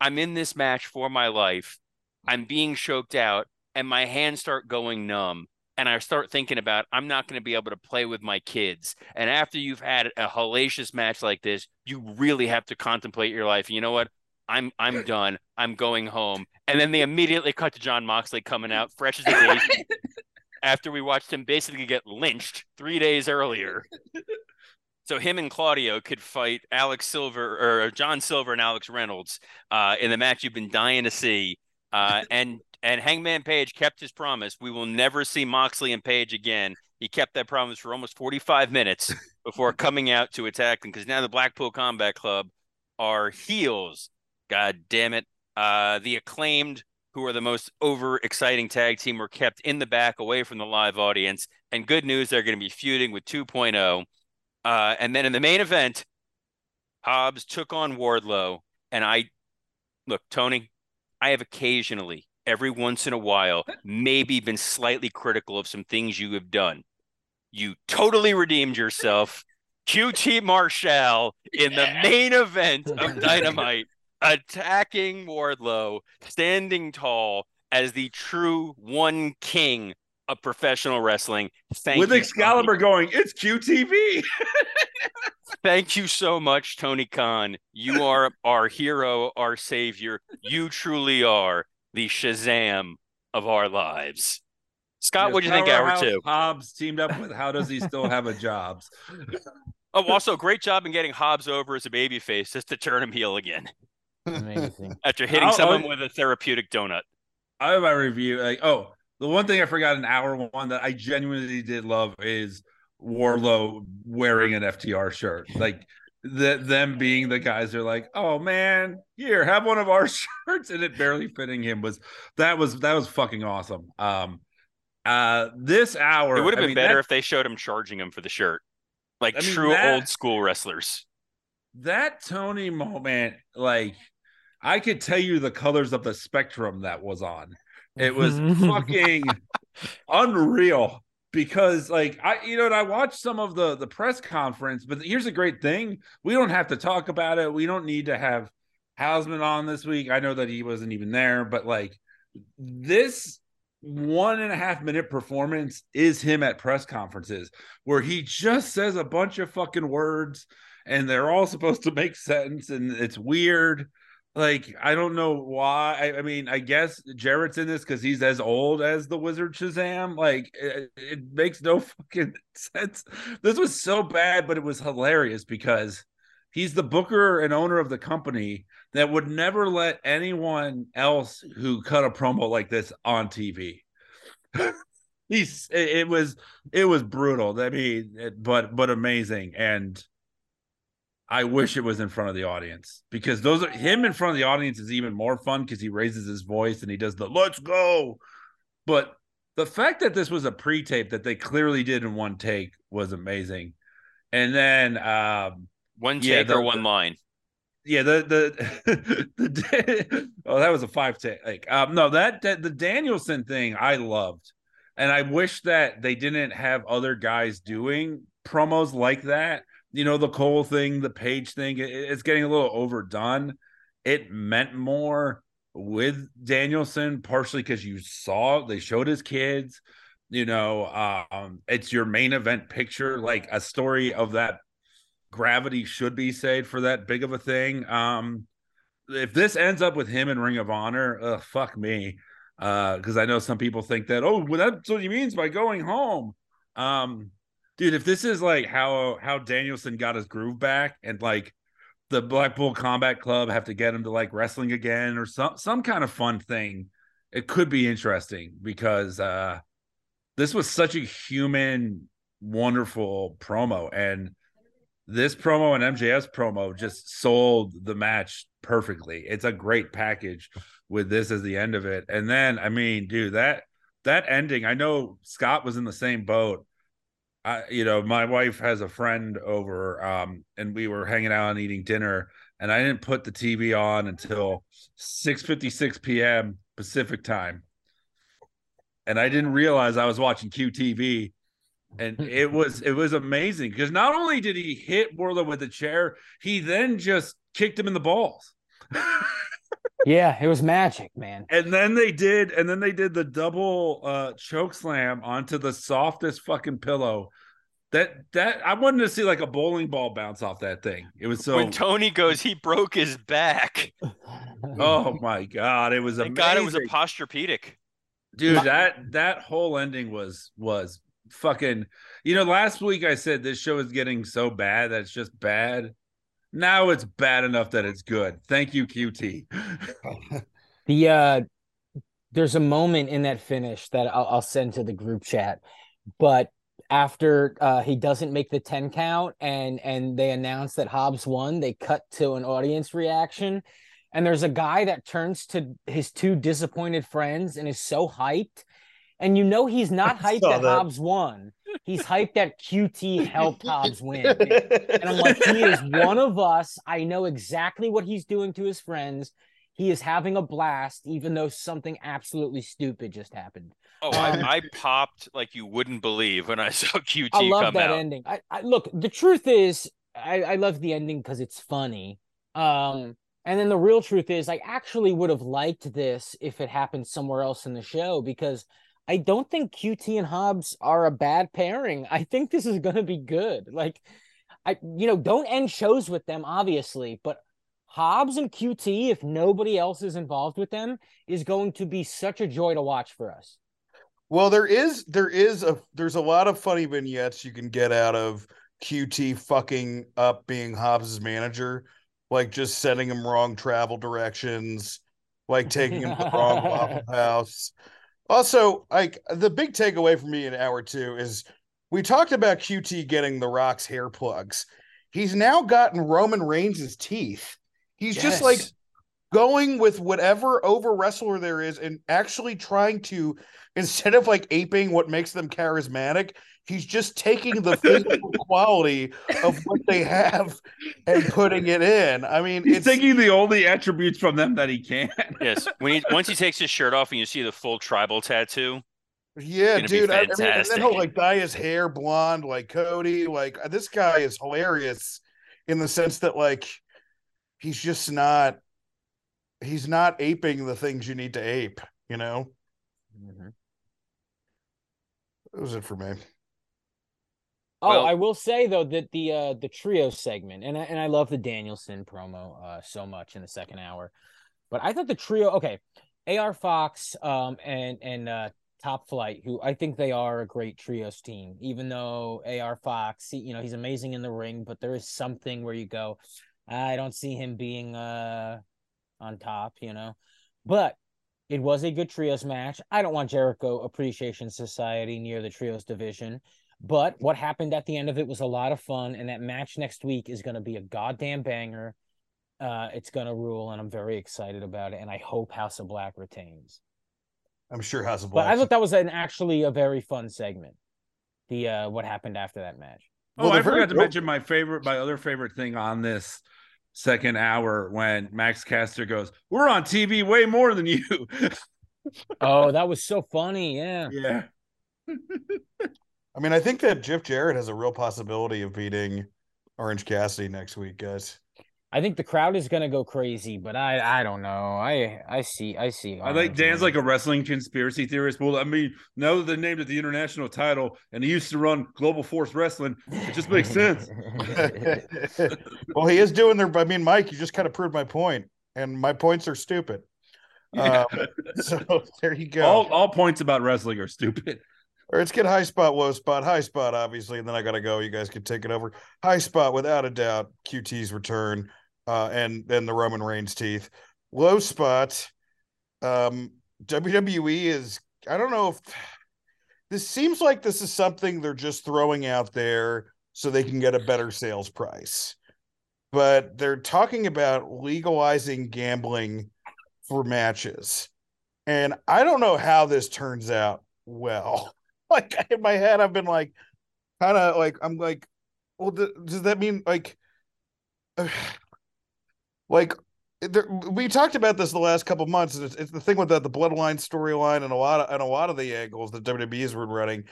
I'm in this match for my life. I'm being choked out, and my hands start going numb and I start thinking about I'm not going to be able to play with my kids. And after you've had a hellacious match like this, you really have to contemplate your life. You know what? I'm I'm done. I'm going home. And then they immediately cut to Jon Moxley coming out fresh as a daisy [laughs] after we watched him basically get lynched three days earlier. So him and Claudio could fight Alex Silver or John Silver and Alex Reynolds uh, in the match you've been dying to see. Uh, [laughs] and and Hangman Page kept his promise. We will never see Moxley and Page again. he kept that promise for almost 45 minutes before [laughs] coming out to attack them because now the Blackpool Combat Club are heels. God damn it. Uh, the acclaimed, who are the most over exciting tag team, were kept in the back away from the live audience. And good news, they're going to be feuding with 2.0. Uh, and then in the main event, Hobbs took on Wardlow. And I look, Tony, I have occasionally, every once in a while, maybe been slightly critical of some things you have done. You totally redeemed yourself. [laughs] QT Marshall in the main event of [laughs] Dynamite, attacking Wardlow, standing tall as the true one king of professional wrestling. Thank With you, Excalibur going, it's QTV. Thank you so much, Tony Khan. You are our hero, our savior. You truly are the Shazam of our lives. Scott, what do you think, hour Powerhouse two? Hobbs teamed up with How Does He Still Have a Jobs? [laughs] Oh, also, great job in getting Hobbs over as a babyface just to turn him heel again Amazing. after hitting Oh, someone oh. with a therapeutic donut. I have my review. Like, oh, the one thing I forgot in hour one that I genuinely did love is Wardlow wearing an FTR shirt. Like the them being the guys are like, oh man, here, have one of our [laughs] shirts, and it barely fitting him was that was that was fucking awesome. Um uh this hour It would have I been mean, better that- if they showed him charging him for the shirt, like I mean, true that- old school wrestlers. that Tony moment, like I could tell you the colors of the spectrum that was on. It was fucking unreal because like I you know and I watched some of the the press conference, but here's a great thing. We don't have to talk about it. We don't need to have Hausman on this week. I know that he wasn't even there, but like this one and a half minute performance is him at press conferences where he just says a bunch of fucking words and they're all supposed to make sense and it's weird like i don't know why i, I mean i guess jarrett's in this because he's as old as the wizard shazam like it, it makes no [laughs] fucking sense. This was so bad but it was hilarious because he's the booker and owner of the company that would never let anyone else who cut a promo like this on tv [laughs] he's it, it was it was brutal. I mean it, but but amazing. And I wish it was in front of the audience because those are him in front of the audience is even more fun because he raises his voice and he does the let's go. But the fact that this was a pre-tape that they clearly did in one take was amazing. And then um One take Yeah, the- or one line. yeah, the the [laughs] the oh that was a five take. Like um no that, that the Danielson thing I loved. And I wish that they didn't have other guys doing promos like that you know the Cole thing, the Page thing, it- it's getting a little overdone. It meant more with Danielson, partially because you saw they showed his kids. You know, um, it's your main event picture, like a story of that gravity should be saved for that big of a thing. Um, if this ends up with him in Ring of Honor, fuck me. Uh, because I know some people think that, oh, well, that's what he means by going home. Um, dude, if this is like how how Danielson got his groove back and like the Blackpool Combat Club have to get him to like wrestling again or some some kind of fun thing, it could be interesting because uh this was such a human, wonderful promo. And this promo and MJF promo just sold the match perfectly. It's a great package with this as the end of it. And then, I mean, dude, that that ending, I know Scott was in the same boat. I, you know, my wife has a friend over, um, and we were hanging out and eating dinner, and I didn't put the TV on until 6:56 p.m. Pacific time, and I didn't realize I was watching QTV, and it was it was amazing because not only did he hit Wardlow with a chair, he then just kicked him in the balls. [laughs] Yeah, it was magic, man. And then they did, and then they did the double uh choke slam onto the softest fucking pillow. That that I wanted to see like a bowling ball bounce off that thing. It was so when Tony goes, he broke his back. [laughs] oh my god, it was Thank amazing. God it was a posturepedic. Dude, that that whole ending was was fucking you know, last week I said this show is getting so bad that it's just bad. Now it's bad enough that it's good. Thank you, QT. [laughs] The uh there's a moment in that finish that I'll, I'll send to the group chat, but after uh, he doesn't make the 10 count and and they announce that Hobbs won, they cut to an audience reaction and there's a guy that turns to his two disappointed friends and is so hyped and you know he's [laughs] not hyped that, that, Hobbs won. He's hyped that QT helped Hobbs win. [laughs] And I'm like, he is one of us. I know exactly what he's doing to his friends. He is having a blast, even though something absolutely stupid just happened. Oh, I, um, I, popped like you wouldn't believe when I saw [laughs] QT I love that out. ending. I, I, look, the truth is, I, I love the ending because it's funny. Um, and then the real truth is, I actually would have liked this if it happened somewhere else in the show because I don't think QT and Hobbs are a bad pairing. I think this is going to be good. Like, I, you know, don't end shows with them, obviously, but Hobbs and QT, if nobody else is involved with them, is going to be such a joy to watch for us. Well, there is there is a there's a lot of funny vignettes you can get out of QT fucking up being Hobbs's manager, like just sending him wrong travel directions, like taking him to the wrong Waffle [laughs] House. Also, like the big takeaway for me in hour two is we talked about QT getting the Rock's hair plugs. He's now gotten Roman Reigns' teeth. He's yes. just like going with whatever over wrestler there is and actually trying to [laughs] instead of like aping what makes them charismatic he's just taking the physical [laughs] quality of what they have and putting it in. I mean he's taking the only attributes from them that he can. [laughs] Yes when he once he takes his shirt off and you see the full tribal tattoo yeah dude I, I mean, and then he'll like dye his hair blonde like cody like this guy is hilarious in the sense that like he's just not he's not aping the things you need to ape, you know. Mm-hmm. That was it for me. Oh, well, I will say though that the uh the trio segment, and I, and I love the Danielson promo uh so much in the second hour, but I thought the trio okay, AR Fox um and and uh Top Flight, who I think they are a great trios team, even though AR Fox, you know, he's amazing in the ring, but there is something where you go, I don't see him being uh on top, you know. But it was a good trios match. I don't want Jericho Appreciation Society near the trios division. But what happened at the end of it was a lot of fun, and that match next week is going to be a goddamn banger. Uh, it's going to rule, and I'm very excited about it. And I hope House of Black retains. I'm sure House of Black. But I thought that was an actually a very fun segment. The uh, what happened after that match. Oh, well, I forgot to mention my favorite, my other favorite thing on this second hour when Max Caster goes, "We're on TV way more than you." [laughs] oh, that was so funny. Yeah. Yeah. [laughs] I mean, I think that Jeff Jarrett has a real possibility of beating Orange Cassidy next week, guys. I think the crowd is gonna go crazy, but I I don't know. I I see I see. I think Dan's like a wrestling conspiracy theorist. Well, I mean, now that they named it the international title, and he used to run Global Force Wrestling, it just makes sense. [laughs] well, he is doing their. I mean, Mike, you just kind of proved my point, and my points are stupid. [laughs] Yeah. Um, so [laughs] there you go. All all points about wrestling are stupid. Or let's get high spot, low spot, high spot, obviously, and then I gotta go. You guys can take it over. High spot, without a doubt, QT's return uh, and then the Roman Reigns teeth. Low spot. Um, WWE is. I don't know if this seems like this is something they're just throwing out there so they can get a better sales price. But they're talking about legalizing gambling for matches. And I don't know how this turns out well. [laughs] Like in my head, I've been like, kind of like, I'm like, well, th- does that mean like, [sighs] uh, like there, we talked about this the last couple months. It's, it's, the thing with the, the bloodline storyline and a lot of and a lot of the angles that WWE has been running.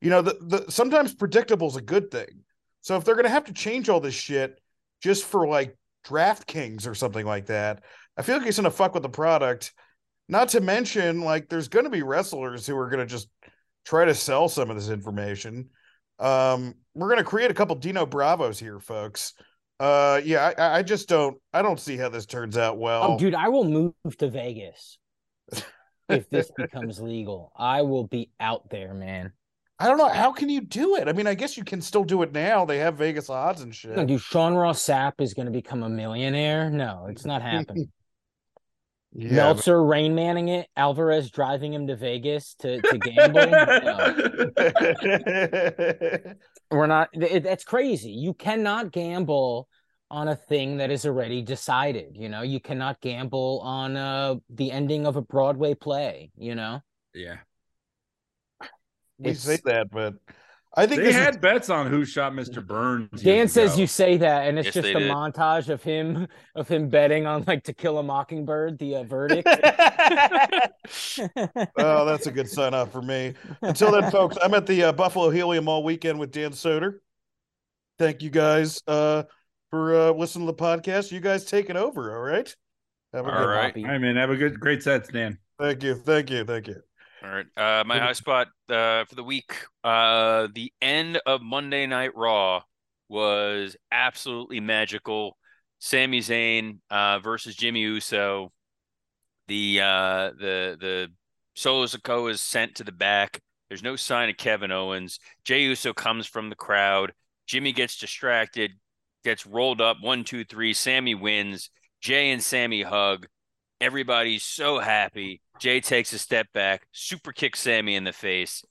You know, the, the sometimes predictable is a good thing. So if they're gonna have to change all this shit just for like DraftKings or something like that, I feel like it's gonna fuck with the product. Not to mention, like, there's gonna be wrestlers who are gonna just try to sell some of this information. Um, we're gonna create a couple Dino Bravos here, folks. Uh, yeah, I, I just don't, I don't see how this turns out well. Oh, dude, I will move to Vegas [laughs] if this becomes legal. I will be out there, man. I don't know how can you do it. I mean, I guess you can still do it now. They have Vegas odds and shit. No, dude, Sean Ross Sapp is going to become a millionaire. No, it's not happening. [laughs] Yeah, Meltzer Rain Manning it, Alvarez driving him to Vegas to, to gamble. [laughs] No. We're not, it, that's crazy. You cannot gamble on a thing that is already decided. You know, you cannot gamble on uh, the ending of a Broadway play, you know? Yeah. we It's- say that, but I think They this is- had bets on who shot Mr. Burns. Dan says ago. you say that, and it's Yes, just a did. montage of him of him betting on like To Kill a Mockingbird, the uh, verdict. [laughs] [laughs] oh, that's a good sign off for me. Until then, folks, I'm at the uh, Buffalo Helium all weekend with Dan Soder. Thank you guys uh, for uh, listening to the podcast. You guys take it over, all right? Have a All good right. Bobby. All right, man. Have a good, great set, Dan. Thank you. Thank you. Thank you. All right. Uh, my high spot uh, for the week. Uh, the end of Monday Night Raw was absolutely magical. Sami Zayn uh, versus Jimmy Uso. The uh, the the Solo Sikoa is sent to the back. There's no sign of Kevin Owens. Jey Uso comes from the crowd. Jimmy gets distracted, gets rolled up. One, two, three. Sami wins. Jey and Sami hug. Everybody's so happy. Jey takes a step back, super kicks Sami in the face.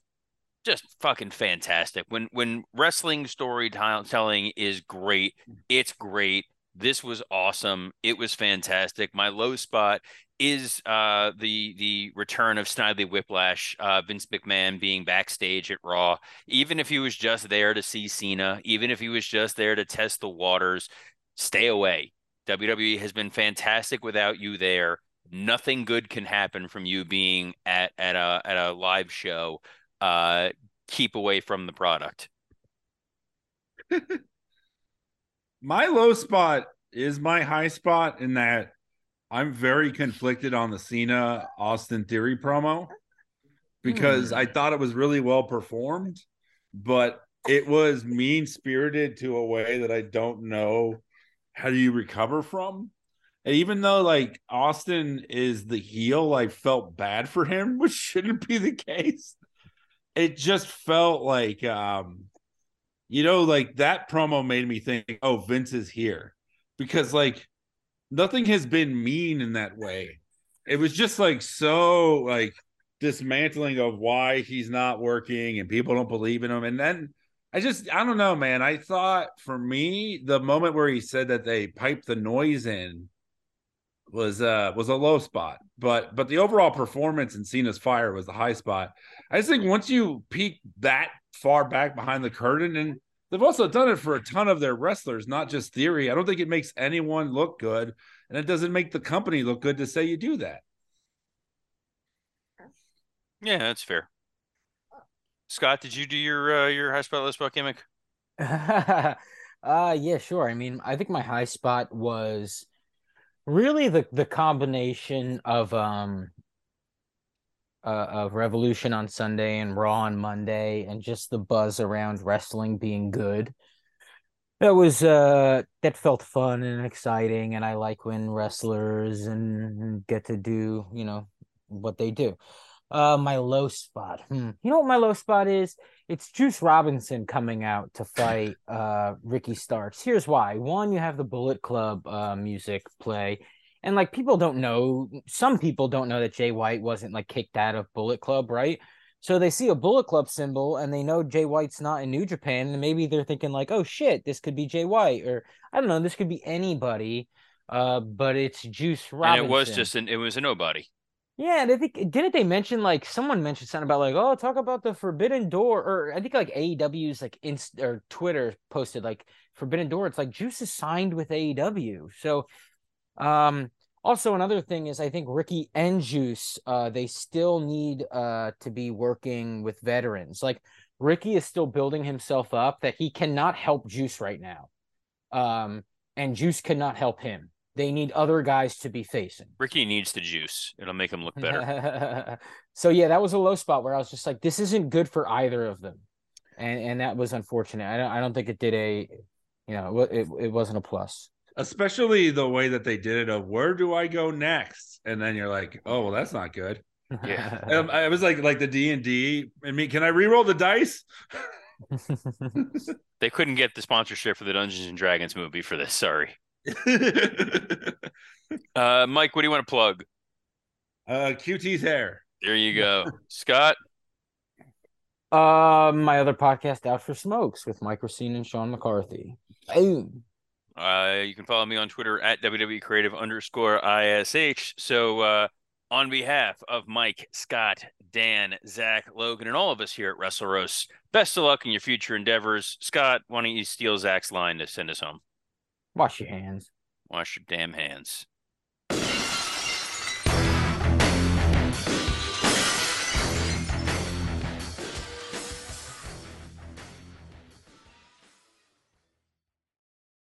Just fucking fantastic. When when wrestling storytelling is great, it's great. This was awesome. It was fantastic. My low spot is uh the the return of Snidely Whiplash, uh Vince McMahon being backstage at Raw. Even if he was just there to see Cena, even if he was just there to test the waters, stay away. WWE has been fantastic without you there. Nothing good can happen from you being at at a at a live show. Uh, keep away from the product. [laughs] My low spot is my high spot in that I'm very conflicted on the Cena Austin Theory promo because I thought it was really well performed, but it was mean spirited to a way that I don't know how do you recover from. And even though like Austin is the heel, I felt bad for him, [laughs] which shouldn't be the case. It just felt like um you know, like that promo made me think, oh, Vince is here. Because like nothing has been mean in that way. It was just like so like dismantling of why he's not working and people don't believe in him. And then I just I don't know, man. I thought for me, the moment where he said that they piped the noise in was uh was a low spot. But but the overall performance in Cena's fire was the high spot. I just think once you peek that far back behind the curtain, and they've also done it for a ton of their wrestlers, not just theory. I don't think it makes anyone look good, and it doesn't make the company look good to say you do that. Yeah, that's fair. Scott, did you do your uh, your high spot low spot gimmick? [laughs] uh yeah, sure. I mean, I think my high spot was really the the combination of um uh, of Revolution on Sunday and Raw on Monday and just the buzz around wrestling being good. That was uh that felt fun and exciting and I like when wrestlers and get to do, you know, what they do. Uh my low spot. Hmm. You know what my low spot is? It's Juice Robinson coming out to fight uh Ricky Starks. Here's why. One, you have the Bullet Club uh music play. And like people don't know, some people don't know that Jay White wasn't like kicked out of Bullet Club, right? So they see a Bullet Club symbol and they know Jay White's not in New Japan, and maybe they're thinking like, "Oh shit, this could be Jay White," or I don't know, this could be anybody. Uh, but it's Juice Robinson. And it was just an it was a nobody. Yeah, and I think didn't they mention like someone mentioned something about like oh talk about the Forbidden Door or I think like AEW's like inst or Twitter posted like Forbidden Door. It's like Juice is signed with AEW. So, um, also another thing is I think Ricky and Juice uh they still need uh to be working with veterans. Like Ricky is still building himself up that he cannot help Juice right now, um, and Juice cannot help him. They need other guys to be facing. Ricky needs the juice. It'll make him look better. [laughs] so yeah, that was a low spot where I was just like, this isn't good for either of them, and and that was unfortunate. I don't I don't think it did a, you know, it it wasn't a plus. Especially the way that they did it of where do I go next? And then you're like, oh well, that's not good. Yeah. [laughs] Um, I was like like the D and D. I mean, can I re-roll the dice? They couldn't get the sponsorship for the Dungeons and Dragons movie for this. Sorry. [laughs] Uh, Mike, what do you want to plug? Uh, QT's hair. There you go, [laughs] Scott. Uh, my other podcast, Out for Smokes, with Mike Recine and Sean McCarthy. Boom. Uh, you can follow me on Twitter at WWE Creative underscore ISH. So, uh, on behalf of Mike, Scott, Dan, Zach, Logan, and all of us here at Wrestle Roast, best of luck in your future endeavors. Scott, why don't you steal Zach's line to send us home? Wash your hands. Wash your damn hands.